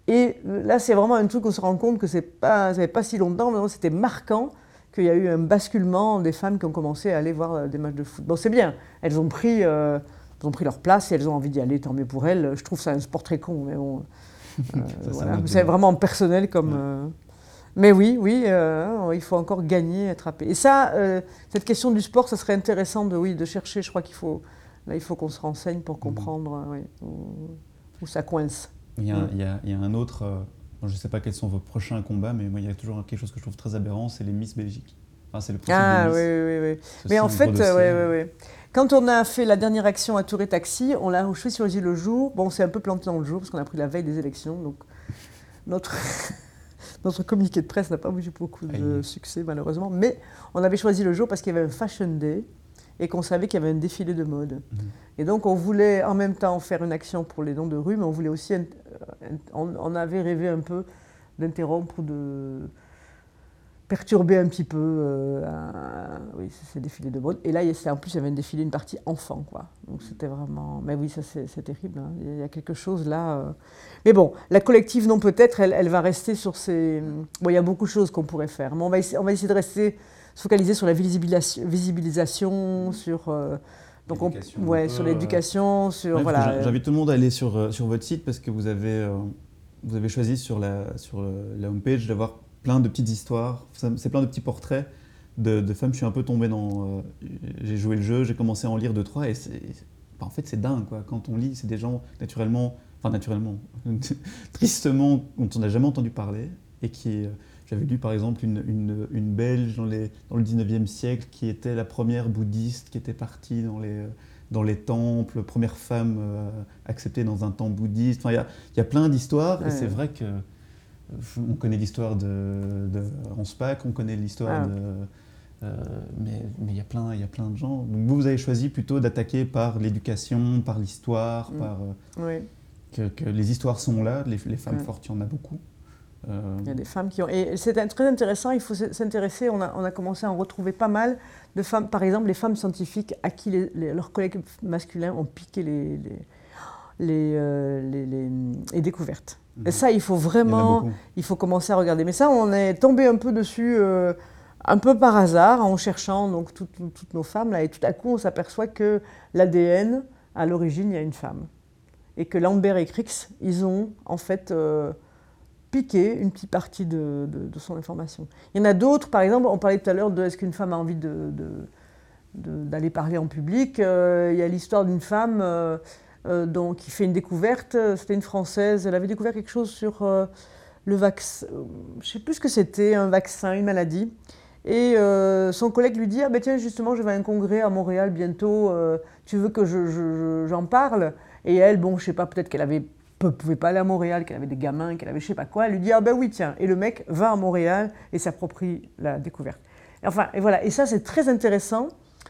S2: Et euh, là, c'est vraiment un truc où on se rend compte que c'est pas, ça fait pas si longtemps, mais c'était marquant qu'il y a eu un basculement des femmes qui ont commencé à aller voir euh, des matchs de foot. Bon, c'est bien, elles ont pris, euh, elles ont pris leur place et elles ont envie d'y aller, tant mieux pour elles. Je trouve ça un sport très con, mais bon. Euh, voilà. C'est vraiment personnel comme.
S1: Ouais.
S2: euh, Mais oui, oui, euh, il faut encore gagner, attraper. Et ça, cette question du sport, ça serait intéressant de, oui, de chercher. Je crois qu'il faut, là, il faut qu'on se renseigne pour comprendre euh, oui, où, où ça coince.
S1: Il y, a,
S2: Mm.
S1: il y a- il y a un autre. je ne sais pas quels sont vos prochains combats, mais moi, il y a toujours quelque chose que je trouve très aberrant c'est les Miss Belgique. Enfin, c'est le
S2: Ah
S1: des
S2: oui,
S1: Miss.
S2: oui, oui. oui. Mais en fait, ouais, ouais, ouais. Quand on a fait la dernière action à Tour et Taxi, on l'a choisi le jour. Bon, on s'est un peu planté dans le jour parce qu'on a pris la veille des élections. Donc, notre, [LAUGHS] notre communiqué de presse n'a pas eu beaucoup de succès, malheureusement. Mais on avait choisi le jour parce qu'il y avait un Fashion Day et qu'on savait qu'il y avait un défilé de mode.
S1: Mhm.
S2: Et donc, on voulait en même temps faire une action pour les noms de rue, mais on voulait aussi. euh, On, on avait rêvé un peu d'interrompre ou de perturber un petit peu euh, un- oui, ces défilés de mode. Et là, en plus, il y avait un défilé, une partie enfant. Quoi. Donc c'était vraiment... Mais oui, ça c'est c'est terrible. hein. Il y a quelque chose là... euh. Mais bon, la collective, non peut-être, elle, elle va rester sur ces... Bon, il y a beaucoup de choses qu'on pourrait faire. Mais on va, essayer, on va essayer de rester se focaliser sur la visibilisation, visibilisation sur... euh, donc on- ouais, sur l'éducation, sur...
S1: Ouais,
S2: voilà,
S1: j'in- J'invite tout le monde à aller sur, euh, sur votre site parce que vous avez, vous avez choisi sur la, sur la homepage d'avoir plein de petites histoires. C'est plein de petits portraits de, de femmes. Je suis un peu tombé dans. euh, j'ai joué le jeu, j'ai commencé à en lire deux, trois et c'est. bah, en fait, c'est dingue quoi. Quand on lit, c'est des gens naturellement. Enfin, naturellement. [LAUGHS] tristement, dont on n'a jamais entendu parler et qui. euh, j'avais lu par exemple une, une, une Belge dans, les, dans le 19e siècle qui était la première bouddhiste qui était partie dans les, dans les temples, première femme euh, acceptée dans un temple bouddhiste. Enfin, il y a, y a plein d'histoires et c'est vrai que euh, on connaît l'histoire de, de Hans Bach, on connaît l'histoire
S2: Ah.
S1: de. euh, mais il y a plein, de gens. Donc vous, vous avez choisi plutôt d'attaquer par l'éducation, par l'histoire,
S2: Mm.
S1: par euh,
S2: oui.
S1: que, que les histoires sont là, les, les femmes
S2: Mm.
S1: fortes, il y en a beaucoup. Euh,
S2: Il y a des femmes qui ont. Et c'est très intéressant, il faut s'intéresser. On a, on a commencé à en retrouver pas mal de femmes, par exemple, les femmes scientifiques à qui les- les- leurs collègues masculins ont piqué les, les, les, euh, les- les- découvertes. Et ça, il faut vraiment. Il faut commencer à regarder. Mais ça, on est tombé un peu dessus, euh, un peu par hasard, en cherchant donc toutes, toutes nos femmes là, et tout à coup, on s'aperçoit que l'ADN, à l'origine, il y a une femme, et que Lambert et Crix, ils ont en fait euh, piqué une petite partie de, de- de son information. Il y en a d'autres, par exemple, on parlait tout à l'heure de est-ce qu'une femme a envie de- d'aller parler en public. Euh, il y a l'histoire d'une femme euh, euh, dont- qui fait une découverte. C'était une Française. Elle avait découvert quelque chose sur euh, le vaccin. Je ne sais plus ce que c'était, un vaccin, une maladie. Et euh, son collègue lui dit Ah ben tiens, justement, je vais à un congrès à Montréal bientôt. euh, tu veux que je- je- je- j'en parle? Et elle, bon, je sais pas, peut-être qu'elle avait ne pouvait pas aller à Montréal, qu'elle avait des gamins, qu'elle avait je sais pas quoi. Elle lui dit Ah ben oui, tiens. Et le mec va à Montréal et s'approprie la découverte. Enfin, et voilà. Et ça, c'est très intéressant.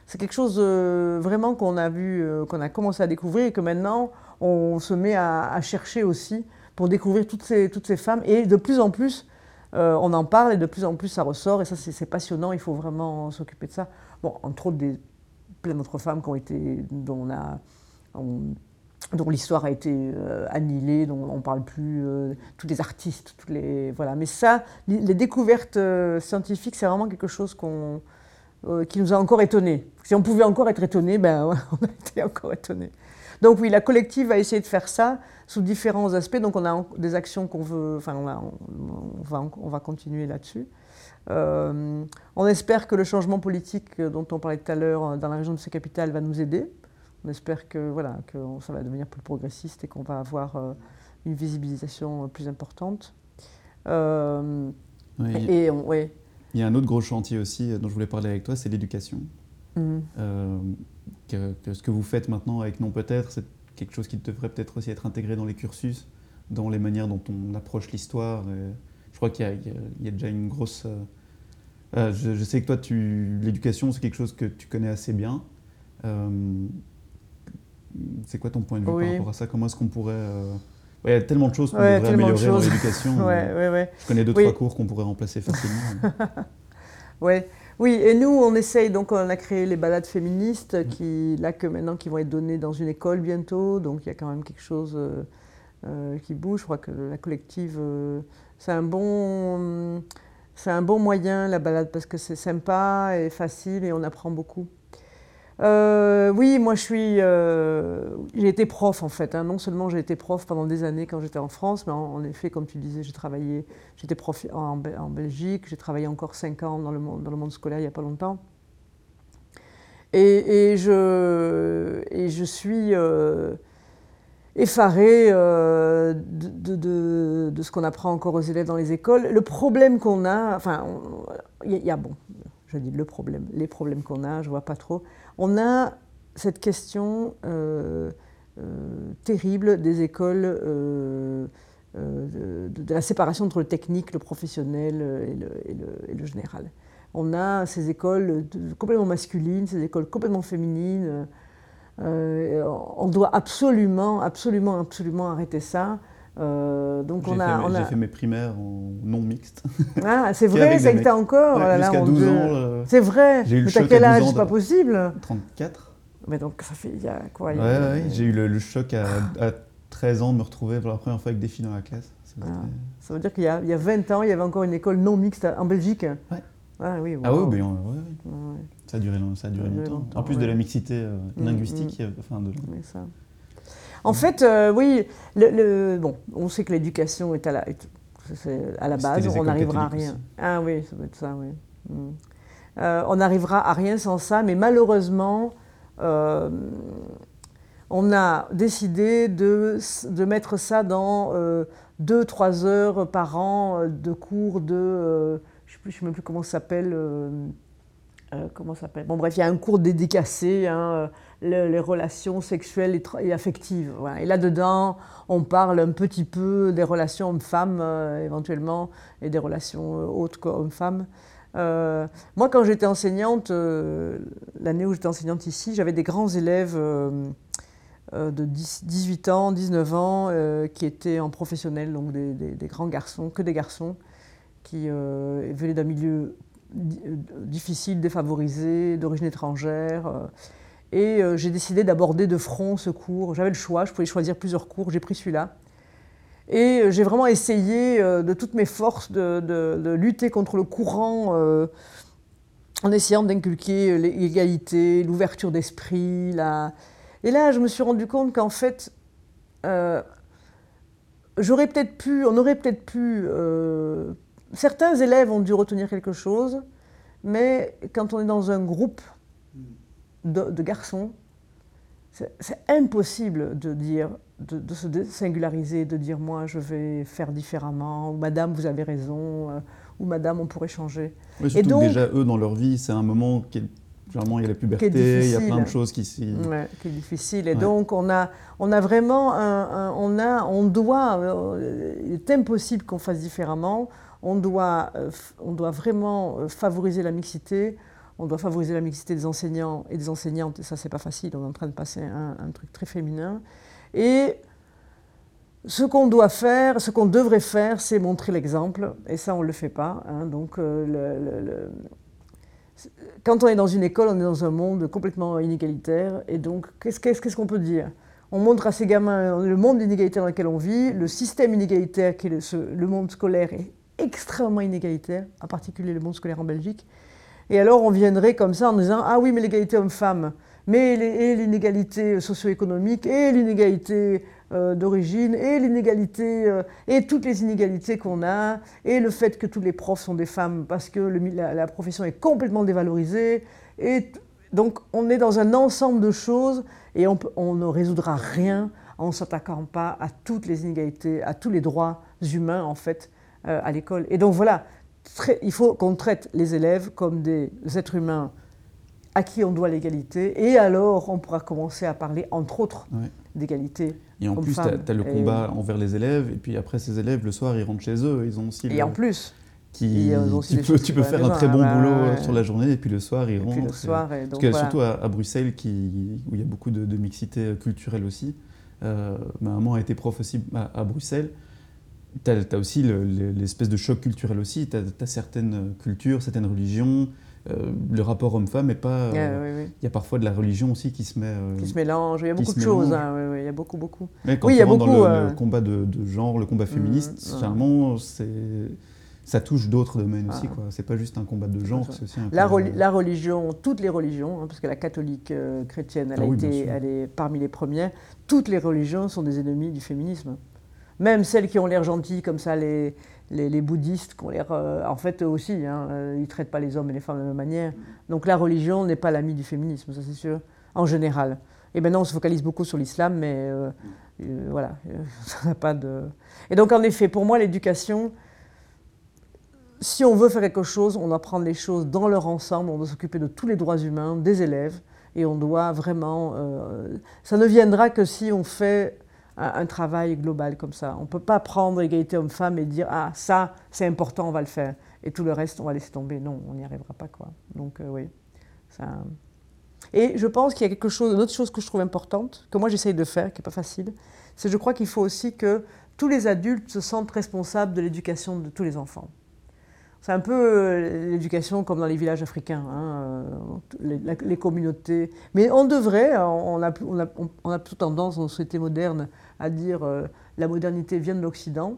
S2: C'est quelque chose euh, vraiment qu'on a vu, euh, qu'on a commencé à découvrir et que maintenant, on se met à, chercher aussi pour découvrir toutes ces, toutes ces femmes. Et de plus en plus, euh, on en parle et de plus en plus ça ressort. Et ça, c'est passionnant. Il faut vraiment s'occuper de ça. Bon, entre autres, des, plein d'autres femmes qui ont été, dont l'histoire a été euh, annihilée, dont on ne parle plus, tous les artistes, tous les, voilà. Mais ça, les, découvertes scientifiques, c'est vraiment quelque chose qu'on, qui nous a encore étonnés. Si on pouvait encore être étonnés, ben, [LAUGHS] on a été encore étonnés. Donc oui, la collective va essayer de faire ça sous différents aspects. Donc on a des actions qu'on veut, enfin on, va, on va, continuer là-dessus. Euh, on espère que le changement politique dont on parlait tout à l'heure dans la région de ces capitales va nous aider. On espère que, voilà, que ça va devenir plus progressiste et qu'on va avoir euh, une visibilisation plus importante.
S1: Euh, et, ouais. Il y a un autre gros chantier aussi dont je voulais parler avec toi, c'est l'éducation. Mmh que, ce que vous faites maintenant avec Non Peut-être, c'est quelque chose qui devrait peut-être aussi être intégré dans les cursus, dans les manières dont on approche l'histoire. Je crois qu'il y, a déjà une grosse... Euh, euh, je, sais que toi, l'éducation, c'est quelque chose que tu connais assez bien. Euh, c'est quoi ton point de vue par rapport à ça? Comment est-ce qu'on pourrait... il y a tellement de choses qu'on devrait améliorer dans l'éducation. [LAUGHS] je connais deux, trois cours qu'on pourrait remplacer facilement. [LAUGHS]
S2: ouais. Oui, et nous, on essaye, donc on a créé les balades féministes, mm. qui, là, que maintenant, qui vont être données dans une école bientôt, donc il y a quand même quelque chose euh, euh, qui bouge. Je crois que la collective, euh, c'est un bon... C'est un bon moyen, la balade, parce que c'est sympa et facile et on apprend beaucoup. Euh, oui, moi je suis. Euh, j'ai été prof en fait. Hein. Non seulement j'ai été prof pendant des années quand j'étais en France, mais en, effet, comme tu disais, j'ai travaillé. J'étais prof en, Belgique, j'ai travaillé encore 5 ans dans le, monde, scolaire il n'y a pas longtemps. Et, je, suis euh, effarée de, de, ce qu'on apprend encore aux élèves dans les écoles. Le problème qu'on a, enfin, il y, a bon, je dis le problème, les problèmes qu'on a, je vois pas trop. On a cette question euh, euh, terrible des écoles, euh, de, la séparation entre le technique, le professionnel et le, général. On a ces écoles complètement masculines, ces écoles complètement féminines. on doit absolument, absolument, absolument arrêter ça.
S1: Euh, donc on a, J'ai fait mes primaires en non mixte. [LAUGHS]
S2: Ah, c'est vrai, ça que encore
S1: ouais, Jusqu'à 12 ans. Euh,
S2: c'est vrai.
S1: J'ai eu
S2: le choc quel âge C'est pas possible.
S1: 34.
S2: Mais donc ça fait il y a quoi
S1: Ouais, ouais, j'ai eu le, choc à, 13 ans de me retrouver pour la première fois avec des filles dans la classe.
S2: Ah, ça veut dire qu'il y, a 20 ans, il y avait encore une école non mixte en Belgique.
S1: Ouais. Ah oui, ah oui, ben, ça a duré, ça a duré longtemps. En plus de la mixité euh, mm, linguistique, mm. enfin de. Mais ça.
S2: En fait, euh, oui, le, bon, on sait que l'éducation est à la, à la base, on n'arrivera à rien. Ah oui, ça doit être ça, oui. Hmm. Euh, on n'arrivera à rien sans ça, mais malheureusement, euh, on a décidé de, de mettre ça dans deux, trois heures par an de cours de, je ne sais, même plus comment ça s'appelle. Comment ça s'appelle? Bon bref, il y a un cours dédicacé. Hein, les relations sexuelles et, affectives. Et là-dedans, on parle un petit peu des relations hommes-femmes, euh, éventuellement, et des relations euh, autres qu'hommes-femmes. Euh, moi, quand j'étais enseignante, l'année où j'étais enseignante ici, j'avais des grands élèves de 18 ans, 19 ans, qui étaient en professionnel, donc des, des, grands garçons, que des garçons, qui venaient d'un milieu difficile, défavorisé, d'origine étrangère et euh, j'ai décidé d'aborder de front ce cours. J'avais le choix, je pouvais choisir plusieurs cours, j'ai pris celui-là. Et euh, j'ai vraiment essayé euh, de toutes mes forces de, lutter contre le courant en essayant d'inculquer l'égalité, l'ouverture d'esprit. Et là, je me suis rendu compte qu'en fait, j'aurais peut-être pu, on aurait peut-être pu. Certains élèves ont dû retenir quelque chose, mais quand on est dans un groupe, de, garçons, c'est impossible de dire, de, se singulariser, de dire moi je vais faire différemment, ou madame vous avez raison, euh, ou madame on pourrait changer.
S1: et donc, déjà eux dans leur vie, c'est un moment qui est généralement il y a la puberté, il y a plein de choses qui s'y...
S2: Ouais, qui est difficile. Et donc on a, on a vraiment, un, on, a, on doit, euh, il est impossible qu'on fasse différemment. On doit, euh, on doit vraiment euh, favoriser la mixité. On doit favoriser la mixité des enseignants et des enseignantes. Et ça, c'est pas facile. On est en train de passer un, un truc très féminin. Et ce qu'on doit faire, ce qu'on devrait faire, c'est montrer l'exemple, et ça, on ne le fait pas. Hein. Donc, euh, quand on est dans une école, on est dans un monde complètement inégalitaire, et donc, qu'est-ce qu'on peut dire? On montre à ces gamins le monde inégalitaire dans lequel on vit, le système inégalitaire qui est le, monde scolaire extrêmement inégalitaire, en particulier le monde scolaire en Belgique. Et alors, on viendrait comme ça en disant Ah oui, mais l'égalité homme-femme, mais l'inégalité socio-économique et l'inégalité euh, d'origine et l'inégalité euh, et toutes les inégalités qu'on a et le fait que tous les profs sont des femmes parce que la, profession est complètement dévalorisée et donc on est dans un ensemble de choses et on, on ne résoudra rien en ne s'attaquant pas à toutes les inégalités, à tous les droits humains en fait euh, à l'école. Et donc voilà, il faut qu'on traite les élèves comme des êtres humains à qui on doit l'égalité, et alors on pourra commencer à parler, entre autres, d'égalité.
S1: Et en plus, tu as, le combat envers les élèves, et puis après, ces élèves, le soir, ils rentrent chez eux, ils ont aussi...
S2: Et en plus
S1: qui, tu peux, tu peux faire un très bon ah boulot euh, sur la journée, et puis le soir, ils rentrent.
S2: le soir,
S1: Parce que surtout à, Bruxelles, qui, où il y a beaucoup de, mixité culturelle aussi, euh, ma maman a été prof aussi à, Bruxelles, tu as, aussi l'espèce de choc culturel aussi, tu as, certaines cultures, certaines religions, euh, le rapport homme-femme n'est pas. Euh, il y a parfois de la religion aussi qui se met. Euh,
S2: qui se mélange. Il y a beaucoup de choses. Hein, il y a beaucoup, beaucoup.
S1: Mais quand
S2: oui,
S1: il y a beaucoup, dans le, combat de, genre, le combat mm, féministe, mm. généralement, c'est ça touche d'autres domaines aussi. Ah. Ce n'est pas juste un combat de genre, c'est aussi un
S2: la, la, religion, toutes les religions, hein, parce que la catholique chrétienne, elle, ah a été, elle est parmi les premières, toutes les religions sont des ennemis du féminisme. Même celles qui ont l'air gentilles, comme ça, les, les, bouddhistes, qui ont l'air, euh, en fait, eux aussi, hein, euh, ils ne traitent pas les hommes et les femmes de la même manière. Donc la religion n'est pas l'ami du féminisme, ça c'est sûr, en général. Et maintenant, on se focalise beaucoup sur l'islam, mais euh, voilà, [LAUGHS] ça n'a pas de... Et donc, en effet, pour moi, l'éducation, si on veut faire quelque chose, on doit prendre les choses dans leur ensemble, on doit s'occuper de tous les droits humains des élèves, et on doit vraiment... ça ne viendra que si on fait un, travail global comme ça. On ne peut pas prendre égalité homme-femme et dire ah ça c'est important, on va le faire, et tout le reste on va laisser tomber. Non, on n'y arrivera pas quoi. Donc euh, oui. Et je pense qu'il y a quelque chose, une autre chose que je trouve importante, que moi j'essaye de faire, qui n'est pas facile, c'est je crois qu'il faut aussi que tous les adultes se sentent responsables de l'éducation de tous les enfants. C'est un peu euh, l'éducation comme dans les villages africains, hein, euh, les, communautés. Mais on devrait, on a, on on a toute tendance dans nos sociétés modernes à dire euh, la modernité vient de l'Occident.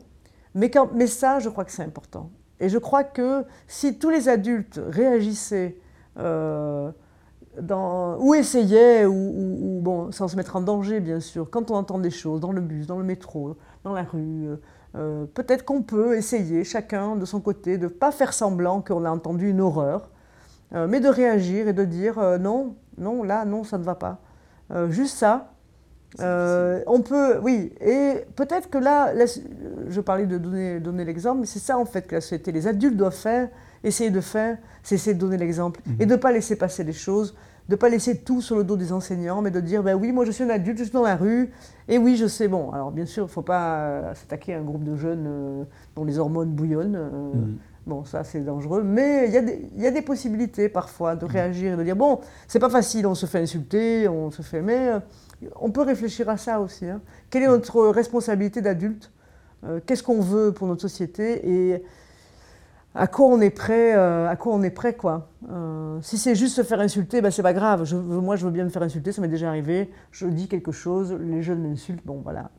S2: Mais, ça, je crois que c'est important. Et je crois que si tous les adultes réagissaient euh, dans, ou essayaient, ou, sans se mettre en danger bien sûr, quand on entend des choses dans le bus, dans le métro, dans la rue, euh, peut-être qu'on peut essayer chacun de son côté de ne pas faire semblant qu'on a entendu une horreur, mais de réagir et de dire non, non, là, non, ça ne va pas. juste ça, euh, on peut, oui, et peut-être que là, je parlais de donner, donner l'exemple, mais c'est ça en fait que la société, les adultes doivent faire, essayer de faire, c'est essayer de donner l'exemple et de ne pas laisser passer les choses, de ne pas laisser tout sur le dos des enseignants, mais de dire, ben oui, moi je suis un adulte, je suis dans la rue, et oui, je sais, bon, alors bien sûr, il ne faut pas euh, s'attaquer à un groupe de jeunes euh, dont les hormones bouillonnent. Mhm. Bon, ça c'est dangereux, mais il y, y, a des possibilités parfois de mhm. réagir et de dire bon, c'est pas facile, on se fait insulter, on se fait, mais on peut réfléchir à ça aussi. Hein. Quelle est notre responsabilité d'adulte euh, Qu'est-ce qu'on veut pour notre société et à quoi on est prêt euh, À quoi on est prêt quoi euh, Si c'est juste se faire insulter, ben c'est pas grave. moi, je veux bien me faire insulter, ça m'est déjà arrivé. Je dis quelque chose, les jeunes m'insultent, bon voilà.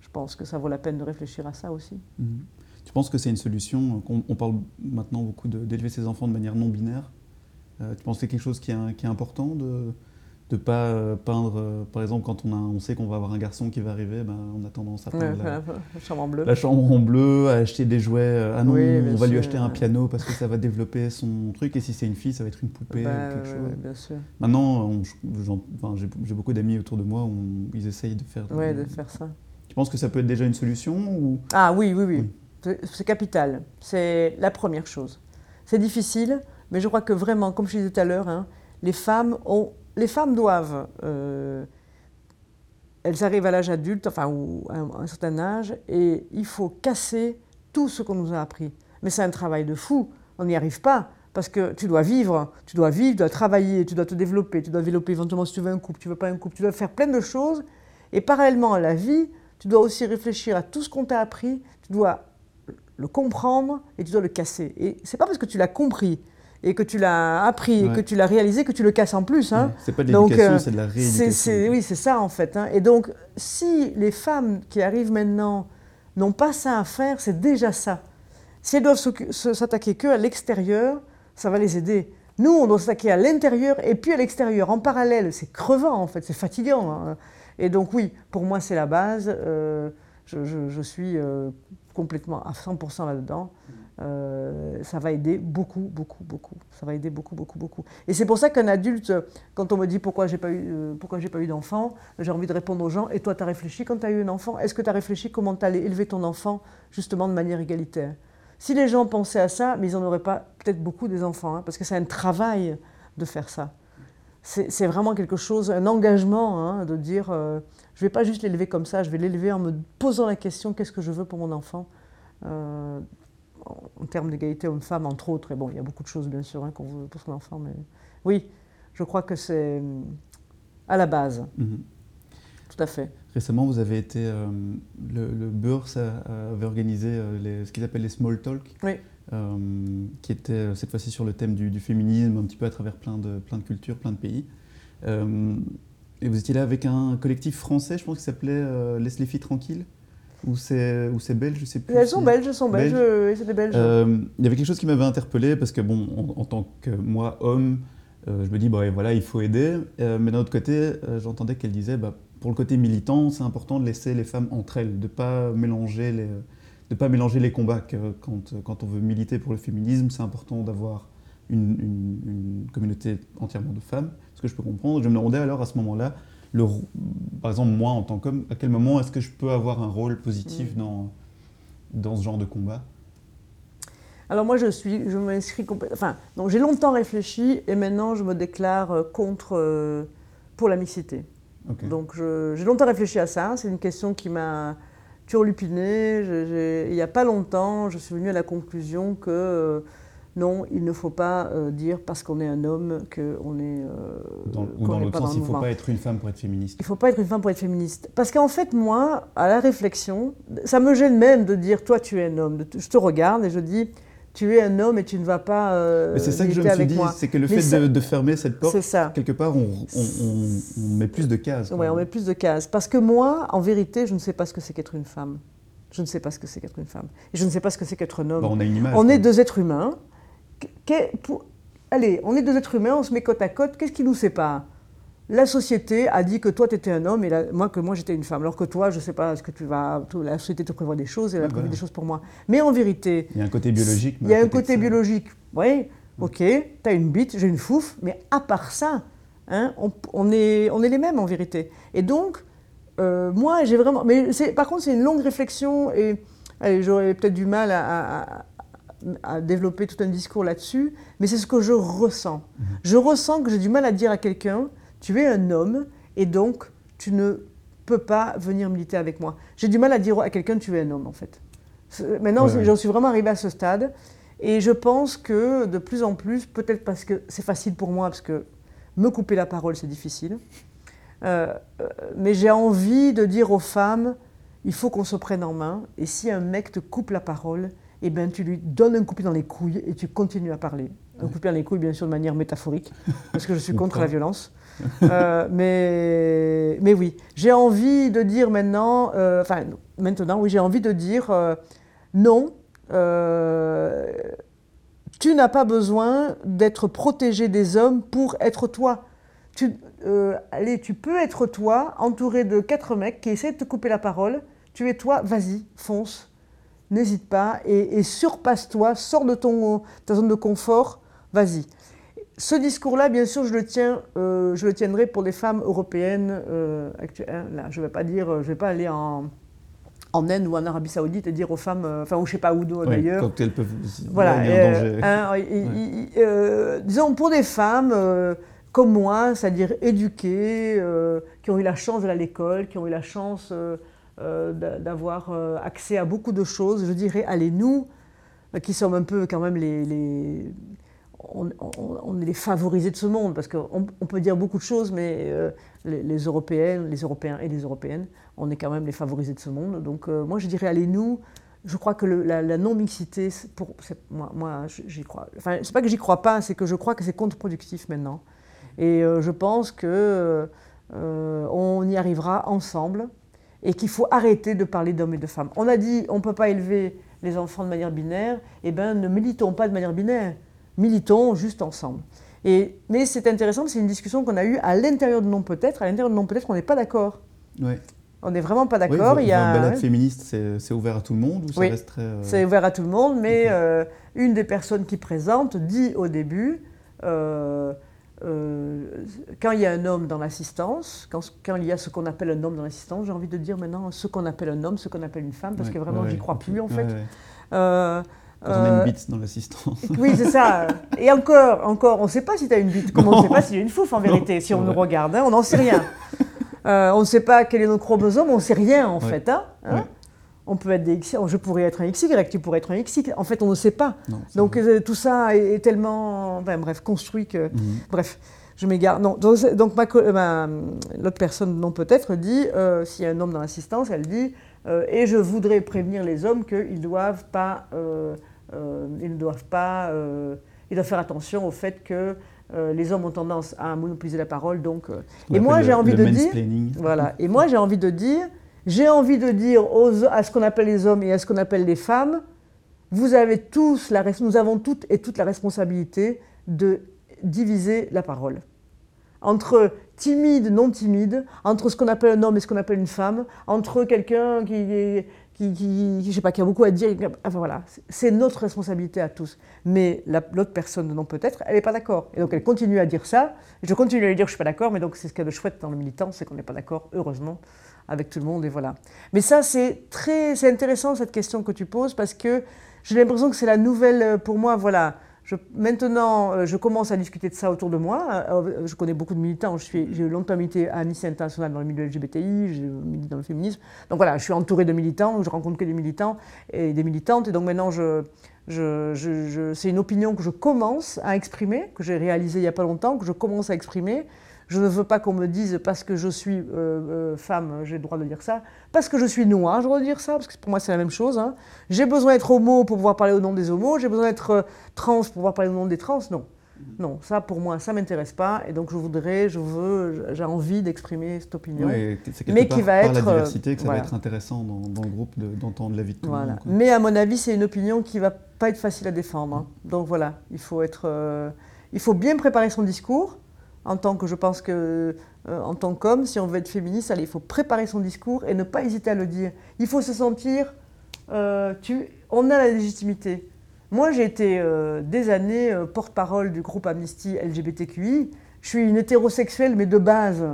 S2: Je pense que ça vaut la peine de réfléchir à ça aussi.
S1: Mhm. Tu penses que c'est une solution on, parle maintenant beaucoup d'élever ses enfants de manière non binaire. tu penses que c'est quelque chose qui est important de de pas euh, peindre, euh, par exemple, quand on, a, on sait qu'on va avoir un garçon qui va arriver, ben, on a tendance à peindre
S2: la, chambre en bleu.
S1: La chambre en bleu, à acheter des jouets. Euh, ah non, on va lui acheter un piano parce que ça va développer son truc. Et si c'est une fille, ça va être une poupée
S2: bah,
S1: ou quelque chose.
S2: Bien sûr.
S1: Maintenant, enfin, j'ai beaucoup d'amis autour de moi ils essayent de faire.
S2: De faire ça.
S1: Tu penses que ça peut être déjà une solution ou...
S2: Ah oui, oui, oui. C'est capital. C'est la première chose. C'est difficile, Mais je crois que vraiment, comme je disais tout à l'heure, hein, les, femmes ont, les femmes doivent... Euh, elles arrivent à l'âge adulte, enfin, ou à un, certain âge, et il faut casser tout ce qu'on nous a appris. Mais c'est un travail de fou, on n'y arrive pas. Parce que tu dois vivre, tu dois vivre, tu dois travailler, tu dois te développer, tu dois développer éventuellement si tu veux un couple, tu veux pas un couple, tu dois faire plein de choses. Et parallèlement à la vie, tu dois aussi réfléchir à tout ce qu'on t'a appris, tu dois le comprendre et tu dois le casser. Et c'est pas parce que tu l'as compris et que tu l'as appris et que tu l'as réalisé que tu le casses en plus. Hein.
S1: C'est pas de l'éducation, c'est de la rééducation.
S2: oui, c'est ça en fait. Hein. Et donc, si les femmes qui arrivent maintenant n'ont pas ça à faire, c'est déjà ça. Si elles doivent s'attaquer que à l'extérieur, ça va les aider. Nous, on doit s'attaquer à l'intérieur et puis à l'extérieur. En parallèle, c'est crevant en fait, c'est fatigant. Hein. Et donc oui, pour moi, c'est la base. Euh, je, suis euh, complètement à 100% là-dedans. Euh, ça va aider beaucoup, beaucoup, beaucoup. Ça va aider beaucoup, beaucoup, beaucoup. Et c'est pour ça qu'un adulte, quand on me dit pourquoi j'ai pas eu, pourquoi j'ai pas eu d'enfant, j'ai envie de répondre aux gens. Et toi, tu as réfléchi quand tu as eu un enfant? Est-ce que tu as réfléchi comment tu allais élever ton enfant justement de manière égalitaire? Si les gens pensaient à ça, mais ils n'en auraient pas peut-être beaucoup des enfants, hein, parce que c'est un travail de faire ça. C'est vraiment quelque chose, un engagement hein, de dire euh, je ne vais pas juste l'élever comme ça, je vais l'élever en me posant la question qu'est-ce que je veux pour mon enfant? Euh, en termes d'égalité homme-femme, entre autres. Et bon, il y a beaucoup de choses, bien sûr, hein, qu'on veut pour son enfant, mais oui, je crois que c'est à la base. Mhm. Tout à fait.
S1: Récemment, vous avez été. Euh, le, le avait organisé euh, ce qu'ils appellent les small talk, euh, qui était cette fois-ci sur le thème du, féminisme, un petit peu à travers plein de, plein de cultures, plein de pays. et vous étiez là avec un collectif français, je pense, qui s'appelait Laisse les filles tranquilles ou c'est ou c'est belge, je sais plus.
S2: Elles sont belges, elles sont belges, c'est des belges.
S1: il y avait quelque chose qui m'avait interpellé parce que bon, en, tant que moi homme, je me dis bah voilà, il faut aider. mais d'un autre côté, j'entendais qu'elle disait bah pour le côté militant, c'est important de laisser les femmes entre elles, de ne pas mélanger les, de pas mélanger les combats. Que quand, quand on veut militer pour le féminisme, c'est important d'avoir une, communauté entièrement de femmes, ce que je peux comprendre. Je me demandais alors à ce moment-là, le, par exemple moi en tant qu'homme, à quel moment est-ce que je peux avoir un rôle positif mm. dans, dans ce genre de combat?
S2: Alors moi, je suis, je m'inscris complètement. Enfin, donc j'ai longtemps réfléchi et maintenant je me déclare euh, contre euh, pour la mixité. Donc j'ai longtemps réfléchi à ça. C'est une question qui m'a turlupiné. Il n'y a pas longtemps, je suis venue à la conclusion que euh, non, il ne faut pas euh, dire parce qu'on est un homme qu'on est. Euh,
S1: dans, ou dans l'autre sens, il ne faut pas être une femme pour être féministe.
S2: Il ne faut pas être une femme pour être féministe. Parce qu'en fait, moi, à la réflexion, ça me gêne même de dire toi tu es un homme. Je te regarde et je dis tu es un homme et tu ne vas pas. Euh,
S1: mais c'est ça que je me suis dit, c'est que le fait de, fermer cette porte, quelque part, on, met plus de cases.
S2: Oui, on met plus de cases. Parce que moi, en vérité, je ne sais pas ce que c'est qu'être une femme. Je ne sais pas ce que c'est qu'être une femme. Et je ne sais pas ce que c'est qu'être un homme.
S1: on a une image.
S2: On est deux êtres humains. Allez, on est deux êtres humains, on se met côte à côte. Qu'est-ce qui nous sépare? La société a dit que toi, tu étais un homme et moi que moi, j'étais une femme. Alors que toi, je ne sais pas ce que tu vas. La société te prévoit des choses et elle a prévu des choses pour moi. Mais en vérité.
S1: Il y a un côté biologique.
S2: Il y a un côté biologique. Oui, ok, tu as une bite, j'ai une fouf, mais à part ça, hein, on, est, on est les mêmes en vérité. Et donc, euh, moi, j'ai vraiment. Mais par contre, c'est une longue réflexion et j'aurais peut-être du mal à, à, développer tout un discours là-dessus, mais c'est ce que je ressens. Mhm. Je ressens que j'ai du mal à dire à quelqu'un tu es un homme et donc tu ne peux pas venir militer avec moi. J'ai du mal à dire à quelqu'un tu es un homme en fait. Maintenant, j'en suis vraiment arrivé à ce stade et je pense que de plus en plus, peut-être parce que c'est facile pour moi, parce que me couper la parole c'est difficile, euh, euh, mais j'ai envie de dire aux femmes, il faut qu'on se prenne en main et si un mec te coupe la parole, eh ben, tu lui donnes un coup dans les couilles et tu continues à parler. Un coup dans les couilles, bien sûr, de manière métaphorique, parce que je suis [LAUGHS] contre la violence. Euh, mais, mais oui, j'ai envie de dire maintenant, euh, enfin maintenant, oui, j'ai envie de dire euh, non, tu n'as pas besoin d'être protégé des hommes pour être toi. Tu, allez, tu peux être toi, entouré de quatre mecs qui essaient de te couper la parole. Tu es toi, vas-y, fonce, n'hésite pas et, surpasse-toi, sors de ton, ta zone de confort, vas-y ce discours-là, bien sûr, je le, tiens, euh, je le tiendrai pour les femmes européennes euh, actuelles. Hein, là, je ne vais pas dire, je vais pas aller en, en Inde ou en Arabie Saoudite et dire aux femmes, euh, enfin, ou je sais pas où d'ailleurs.
S1: Quand elles peuvent.
S2: Voilà. Hein, euh, disons, pour des femmes comme moi, c'est-à-dire éduquées, qui ont eu la chance d'aller à l'école, qui ont eu la chance d'avoir accès à beaucoup de choses, je dirais, allez, nous, qui sommes un peu quand même les on, est les favorisés de ce monde, parce qu'on peut dire beaucoup de choses, mais euh, les, Européennes, les Européens et les Européennes, on est quand même les favorisés de ce monde. Donc euh, moi, je dirais, allez, nous, je crois que la, non-mixité, moi, moi j'y crois. Enfin, c'est pas que j'y crois pas, c'est que je crois que c'est contre-productif maintenant. Et euh, je pense que on y arrivera ensemble et qu'il faut arrêter de parler d'hommes et de femmes. On a dit, on ne peut pas élever les enfants de manière binaire, eh bien, ne militons pas de manière binaire militons juste ensemble. Et, mais c'est intéressant, c'est une discussion qu'on a eue à l'intérieur de Non Peut-être. À l'intérieur de Non Peut-être, on n'est pas d'accord.
S1: Ouais.
S2: On n'est vraiment pas d'accord.
S1: il y a un balade féministe, c'est ouvert à tout le monde ou ça très, euh,
S2: C'est ouvert à tout le monde, mais euh, une des personnes qui présente dit au début, euh, quand il y a un homme dans l'assistance, quand, quand, il y a ce qu'on appelle un homme dans l'assistance, j'ai envie de dire maintenant ce qu'on appelle un homme, ce qu'on appelle une femme, parce que vraiment, j'y crois plus en fait.
S1: Quand on a une euh, bite dans l'assistance.
S2: Oui, c'est ça. Et encore, encore, on ne sait pas si tu as une bite. Comment on ne sait pas s'il y a une fouf en vérité, si on nous regarde. Hein, on n'en sait rien. [LAUGHS] Euh, on ne sait pas quel est notre chromosome, on ne sait rien en fait. Hein, hein. On peut être des X, je pourrais être un XY, tu pourrais être un XX. En fait, on ne sait pas. donc euh, tout ça est, tellement, bref, construit que, mhm. bref, je m'égare. Non, donc, l'autre personne, non peut-être, dit s'il y a un homme dans l'assistance, elle dit et je voudrais prévenir les hommes qu'ils ne doivent pas euh, ils ne doivent pas, euh, ils doivent faire attention au fait que euh, les hommes ont tendance à monopoliser la parole. Donc, et moi j'ai envie de dire, voilà. Et moi j'ai envie de dire, j'ai envie de dire à ce qu'on appelle les hommes et à ce qu'on appelle les femmes, vous avez tous nous avons toutes et toutes la responsabilité de diviser la parole entre timide, non timide, entre ce qu'on appelle un homme et ce qu'on appelle une femme, entre quelqu'un qui qui, sais pas, qui a beaucoup à dire. Enfin voilà, c'est notre responsabilité à tous. Mais l'autre personne, non peut-être, elle n'est pas d'accord. Et donc elle continue à dire ça. je continue à lui dire que je suis pas d'accord, mais donc c'est ce qu'il y a de chouette dans le militant, c'est qu'on n'est pas d'accord, heureusement, avec tout le monde. Et voilà. Mais ça, c'est très, c'est intéressant cette question que tu poses parce que j'ai l'impression que c'est la nouvelle, pour moi, voilà maintenant, euh, je commence à discuter de ça autour de moi. Euh, je connais beaucoup de militants. J'ai longtemps milité à Amnesty International dans le milieu LGBTI, j'ai milité dans le féminisme. Donc voilà, je suis entouré de militants, je rencontre que des militants et des militantes. Et donc maintenant, c'est une opinion que je commence à exprimer, que j'ai réalisée il n'y a pas longtemps, que je commence à exprimer. Je ne veux pas qu'on me dise parce que je suis euh, euh, femme, j'ai le droit de dire ça. Parce que je suis noire, je dois dire ça, parce que pour moi c'est la même chose. Hein. J'ai besoin d'être homo pour pouvoir parler au nom des homos, j'ai besoin d'être euh, trans pour pouvoir parler au nom des trans. Non. Non, ça pour moi, ça m'intéresse pas, et donc je voudrais, je veux, j'ai envie d'exprimer cette opinion,
S1: mais qui va être par la diversité que ça va être intéressant dans, le groupe d'entendre la vie de tout le monde.
S2: Mais à mon avis, c'est une opinion qui va pas être facile à défendre. Hein. Donc voilà, il faut être, il faut bien préparer son discours, en tant que je pense que euh, en tant qu'homme, si on veut être féministe, allez, il faut préparer son discours et ne pas hésiter à le dire. Il faut se sentir, euh, tu, on a la légitimité. Moi, j'ai été euh, des années porte-parole du groupe Amnesty LGBTQI. Je suis une hétérosexuelle, mais de base.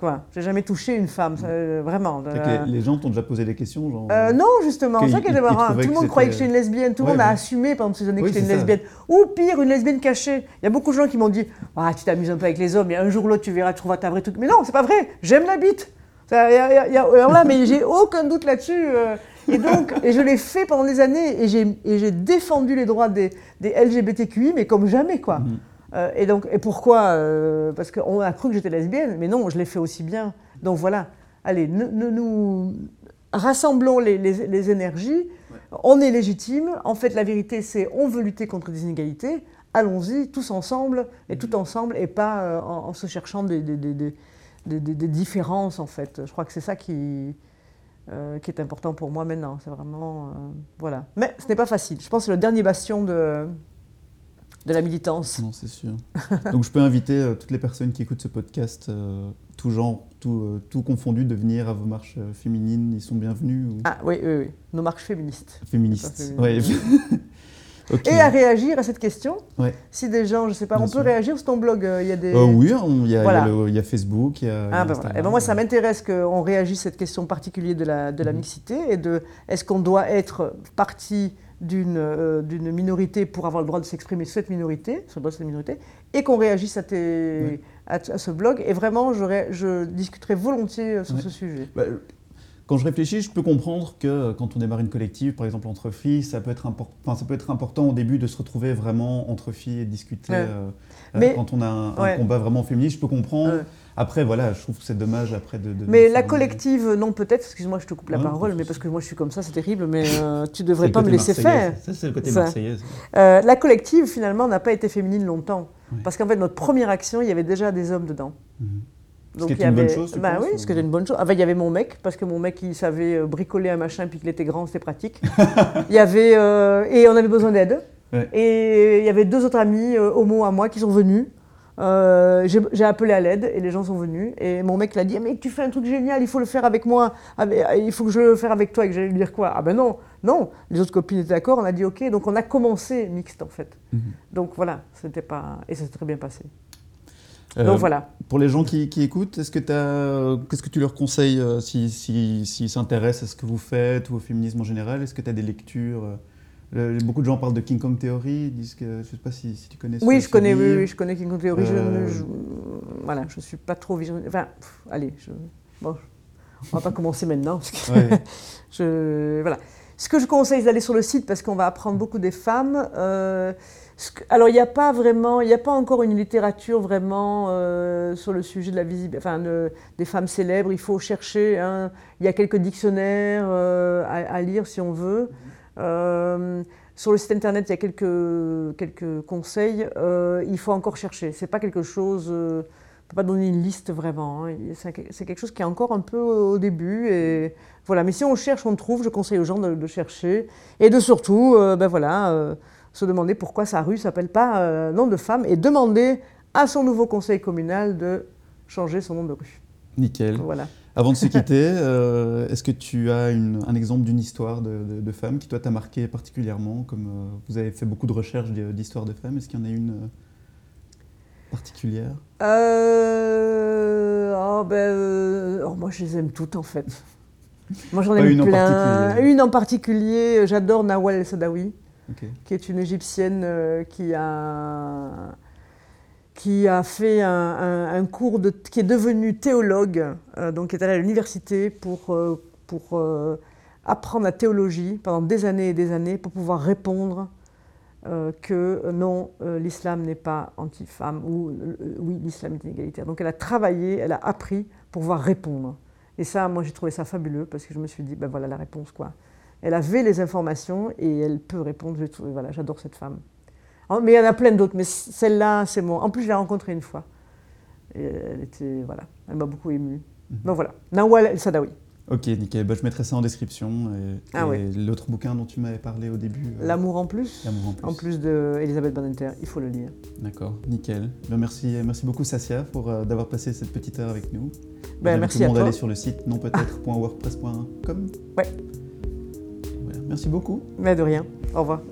S2: Quoi J'ai jamais touché une femme, euh, vraiment.
S1: les, gens t'ont déjà posé des questions genre,
S2: euh, Non, justement, c'est ça marrant. Tout le monde croyait que j'étais une lesbienne, tout le monde a assumé pendant ces années que j'étais une lesbienne. Ou pire, une lesbienne cachée. Il y a beaucoup de gens qui m'ont dit ah, Tu t'amuses un peu avec les hommes, et un jour ou l'autre, tu verras, tu trouveras ta vraie truc. Mais non, c'est pas vrai, j'aime la bite. alors là, mais j'ai aucun doute là-dessus. Euh. Et donc, et je l'ai fait pendant des années, et j'ai défendu les droits des, des, LGBTQI, mais comme jamais, quoi. Mm-hmm. Euh, et donc, et pourquoi euh, Parce qu'on a cru que j'étais lesbienne, mais non, je l'ai fait aussi bien. Donc voilà, allez, nous rassemblons les, énergies. On est légitime. En fait, la vérité, c'est on veut lutter contre des inégalités. Allons-y, tous ensemble, et tout ensemble, et pas euh, en, se cherchant des, des, différences, en fait. Je crois que c'est ça qui, qui est important pour moi maintenant. C'est vraiment. voilà. Mais ce n'est pas facile. Je pense que c'est le dernier bastion de de la militance.
S1: Non, c'est sûr. [LAUGHS] Donc je peux inviter euh, toutes les personnes qui écoutent ce podcast, euh, tout genre, tout, euh, tout, confondu, de venir à vos marches féminines. Ils sont bienvenus
S2: Ah oui, oui, oui. Nos marches féministes.
S1: Féministes, oui. [LAUGHS]
S2: Et à réagir à cette question.
S1: Ouais.
S2: Si des gens, je sais pas,
S1: Bien
S2: on
S1: sûr.
S2: peut réagir sur ton blog. Il y a des.
S1: Oui, il y, a- y y Facebook, y a, y a
S2: Ah, ben voilà.
S1: Instagram.
S2: Eh ben moi, ça m'intéresse qu'on réagisse à cette question particulière de la, de la
S1: Mhm.
S2: mixité et de est-ce qu'on doit être partie d'une euh, d'une minorité pour avoir le droit de s'exprimer sur cette minorité, droit de cette minorité, et qu'on réagisse à, tes,
S1: Ouais.
S2: à, à ce blog. Et vraiment, je discuterai volontiers euh, sur ce sujet.
S1: Bah, quand je réfléchis, je peux comprendre que euh, quand on démarre une collective, par exemple entre filles, ça peut être, impor- enfin, ça peut être important au début de se retrouver vraiment entre filles et de discuter.
S2: Ouais.
S1: euh, euh,
S2: Mais-
S1: quand on a un, combat vraiment féministe, je peux comprendre.
S2: Ouais.
S1: Après, voilà, je trouve que c'est dommage après de. de-
S2: Mais la collective, non, peut-être, excuse-moi, je te coupe la
S1: Ouais,
S2: parole, mais parce que moi je suis comme ça, c'est terrible, mais euh, tu devrais pas me laisser faire.
S1: Ça, c'est le côté marseillais.
S2: Euh, la collective, finalement, n'a pas été féminine longtemps.
S1: Ouais.
S2: Parce qu'en fait, notre première action, il y avait déjà des hommes dedans.
S1: Mhm.
S2: Donc,
S1: qui est
S2: il y
S1: une bonne chose, tu
S2: bah oui,
S1: ou-
S2: ce qui était une bonne chose. Enfin, il y avait mon mec, parce que mon mec, il savait euh, bricoler un machin, puis qu'il était grand, c'était pratique. [LAUGHS] il y avait, euh, et on avait besoin d'aide.
S1: Ouais.
S2: Et il y avait deux autres amis euh, homo à moi qui sont venus. Euh, j'ai appelé à l'aide et les gens sont venus. Et mon mec l'a dit Mais tu fais un truc génial, il faut le faire avec moi. Avec- il faut que je le fasse avec toi. Et que j'allais lui dire quoi? Ah ben non, non. Les autres copines étaient d'accord, on a dit ok. Donc on a commencé mixte en fait.
S1: Mhm.
S2: Donc voilà, c'était pas. Et ça s'est très bien passé.
S1: Euh,
S2: Donc voilà.
S1: Pour les gens qui, qui écoutent, est-ce que qu'est-ce que tu leur conseilles euh, s'ils si, s'ils s'intéressent à ce que vous faites ou au féminisme en général? Est-ce que tu as des lectures euh, Beaucoup de gens parlent de King Kong Theory, disent que je ne sais pas si, si tu connais. ce-
S2: Oui, je
S1: ce
S2: connais, oui, je connais King Kong Theory. Je,
S1: Euh,
S2: je, voilà, je suis pas trop visionnaire. Enfin, pff, allez, je, bon, on va pas commencer maintenant. Parce que
S1: Ouais. [LAUGHS]
S2: je, voilà. Ce que je conseille, c'est d'aller sur le site parce qu'on va apprendre beaucoup des femmes. Euh, alors, il n'y a pas vraiment, il n'y a pas encore une littérature vraiment euh, sur le sujet de la visibilité, enfin, des femmes célèbres. Il faut chercher. hein. Il y a quelques dictionnaires euh, à, à lire si on veut. Euh, sur le site internet, il y a quelques, quelques conseils. Il faut encore chercher. C'est pas quelque chose. on peut pas donner une liste vraiment. hein. C'est quelque chose qui est encore un peu au début. Et voilà. Mais si on cherche, on trouve. Je conseille aux gens de, de chercher et de surtout, ben voilà, se demander pourquoi sa rue s'appelle pas euh, nom de femme et demander à son nouveau conseil communal de changer son nom de rue.
S1: Nickel.
S2: Voilà.
S1: Avant de se [LAUGHS] quitter, euh, est-ce que tu as une- un exemple d'une histoire de, de, de femme qui, toi, t'a marqué particulièrement Comme euh, vous avez fait beaucoup de recherches d'hi- d'histoires de femmes, est-ce qu'il y en a une particulière?
S2: Oh, ben, oh, moi, je les aime toutes en fait. [LAUGHS] Moi, j'en
S1: en
S2: plein. Une en particulier, j'adore Nawal El Sadawi, Qui est une égyptienne euh, qui a qui a fait un, cours de, qui est devenue théologue, euh, donc qui est allée à l'université pour, euh, pour apprendre la théologie pendant des années et des années pour pouvoir répondre que non, l'islam n'est pas anti-femme, ou oui, l'islam est inégalitaire. Donc elle a travaillé, elle a appris pour pouvoir répondre. Et ça, moi j'ai trouvé ça fabuleux parce que je me suis dit, ben voilà la réponse quoi. Elle avait les informations et elle peut répondre. Voilà, j'adore cette femme. Mais il y en a plein d'autres, mais celle-là, c'est mon. En plus, je l'ai rencontrée une fois. Et elle était, voilà, elle m'a beaucoup émue.
S1: Mhm.
S2: Donc voilà, Nawal El Sadawi,
S1: Ok, nickel. Bah, je mettrai ça en description. Et,
S2: Ah
S1: et
S2: ouais.
S1: l'autre bouquin dont tu m'avais parlé au début. euh,
S2: L'amour en plus.
S1: L'amour en plus.
S2: En plus de Elisabeth Badinter, il faut le lire.
S1: D'accord, nickel. Ben, merci, merci beaucoup Sassia pour euh, d'avoir passé cette petite heure avec nous.
S2: Ben, merci
S1: tout le
S2: à
S1: monde
S2: toi.
S1: aller sur le site nonpeutêtre.wordpress.com. [LAUGHS]
S2: Ouais.
S1: Merci beaucoup.
S2: Mais de rien. Au revoir.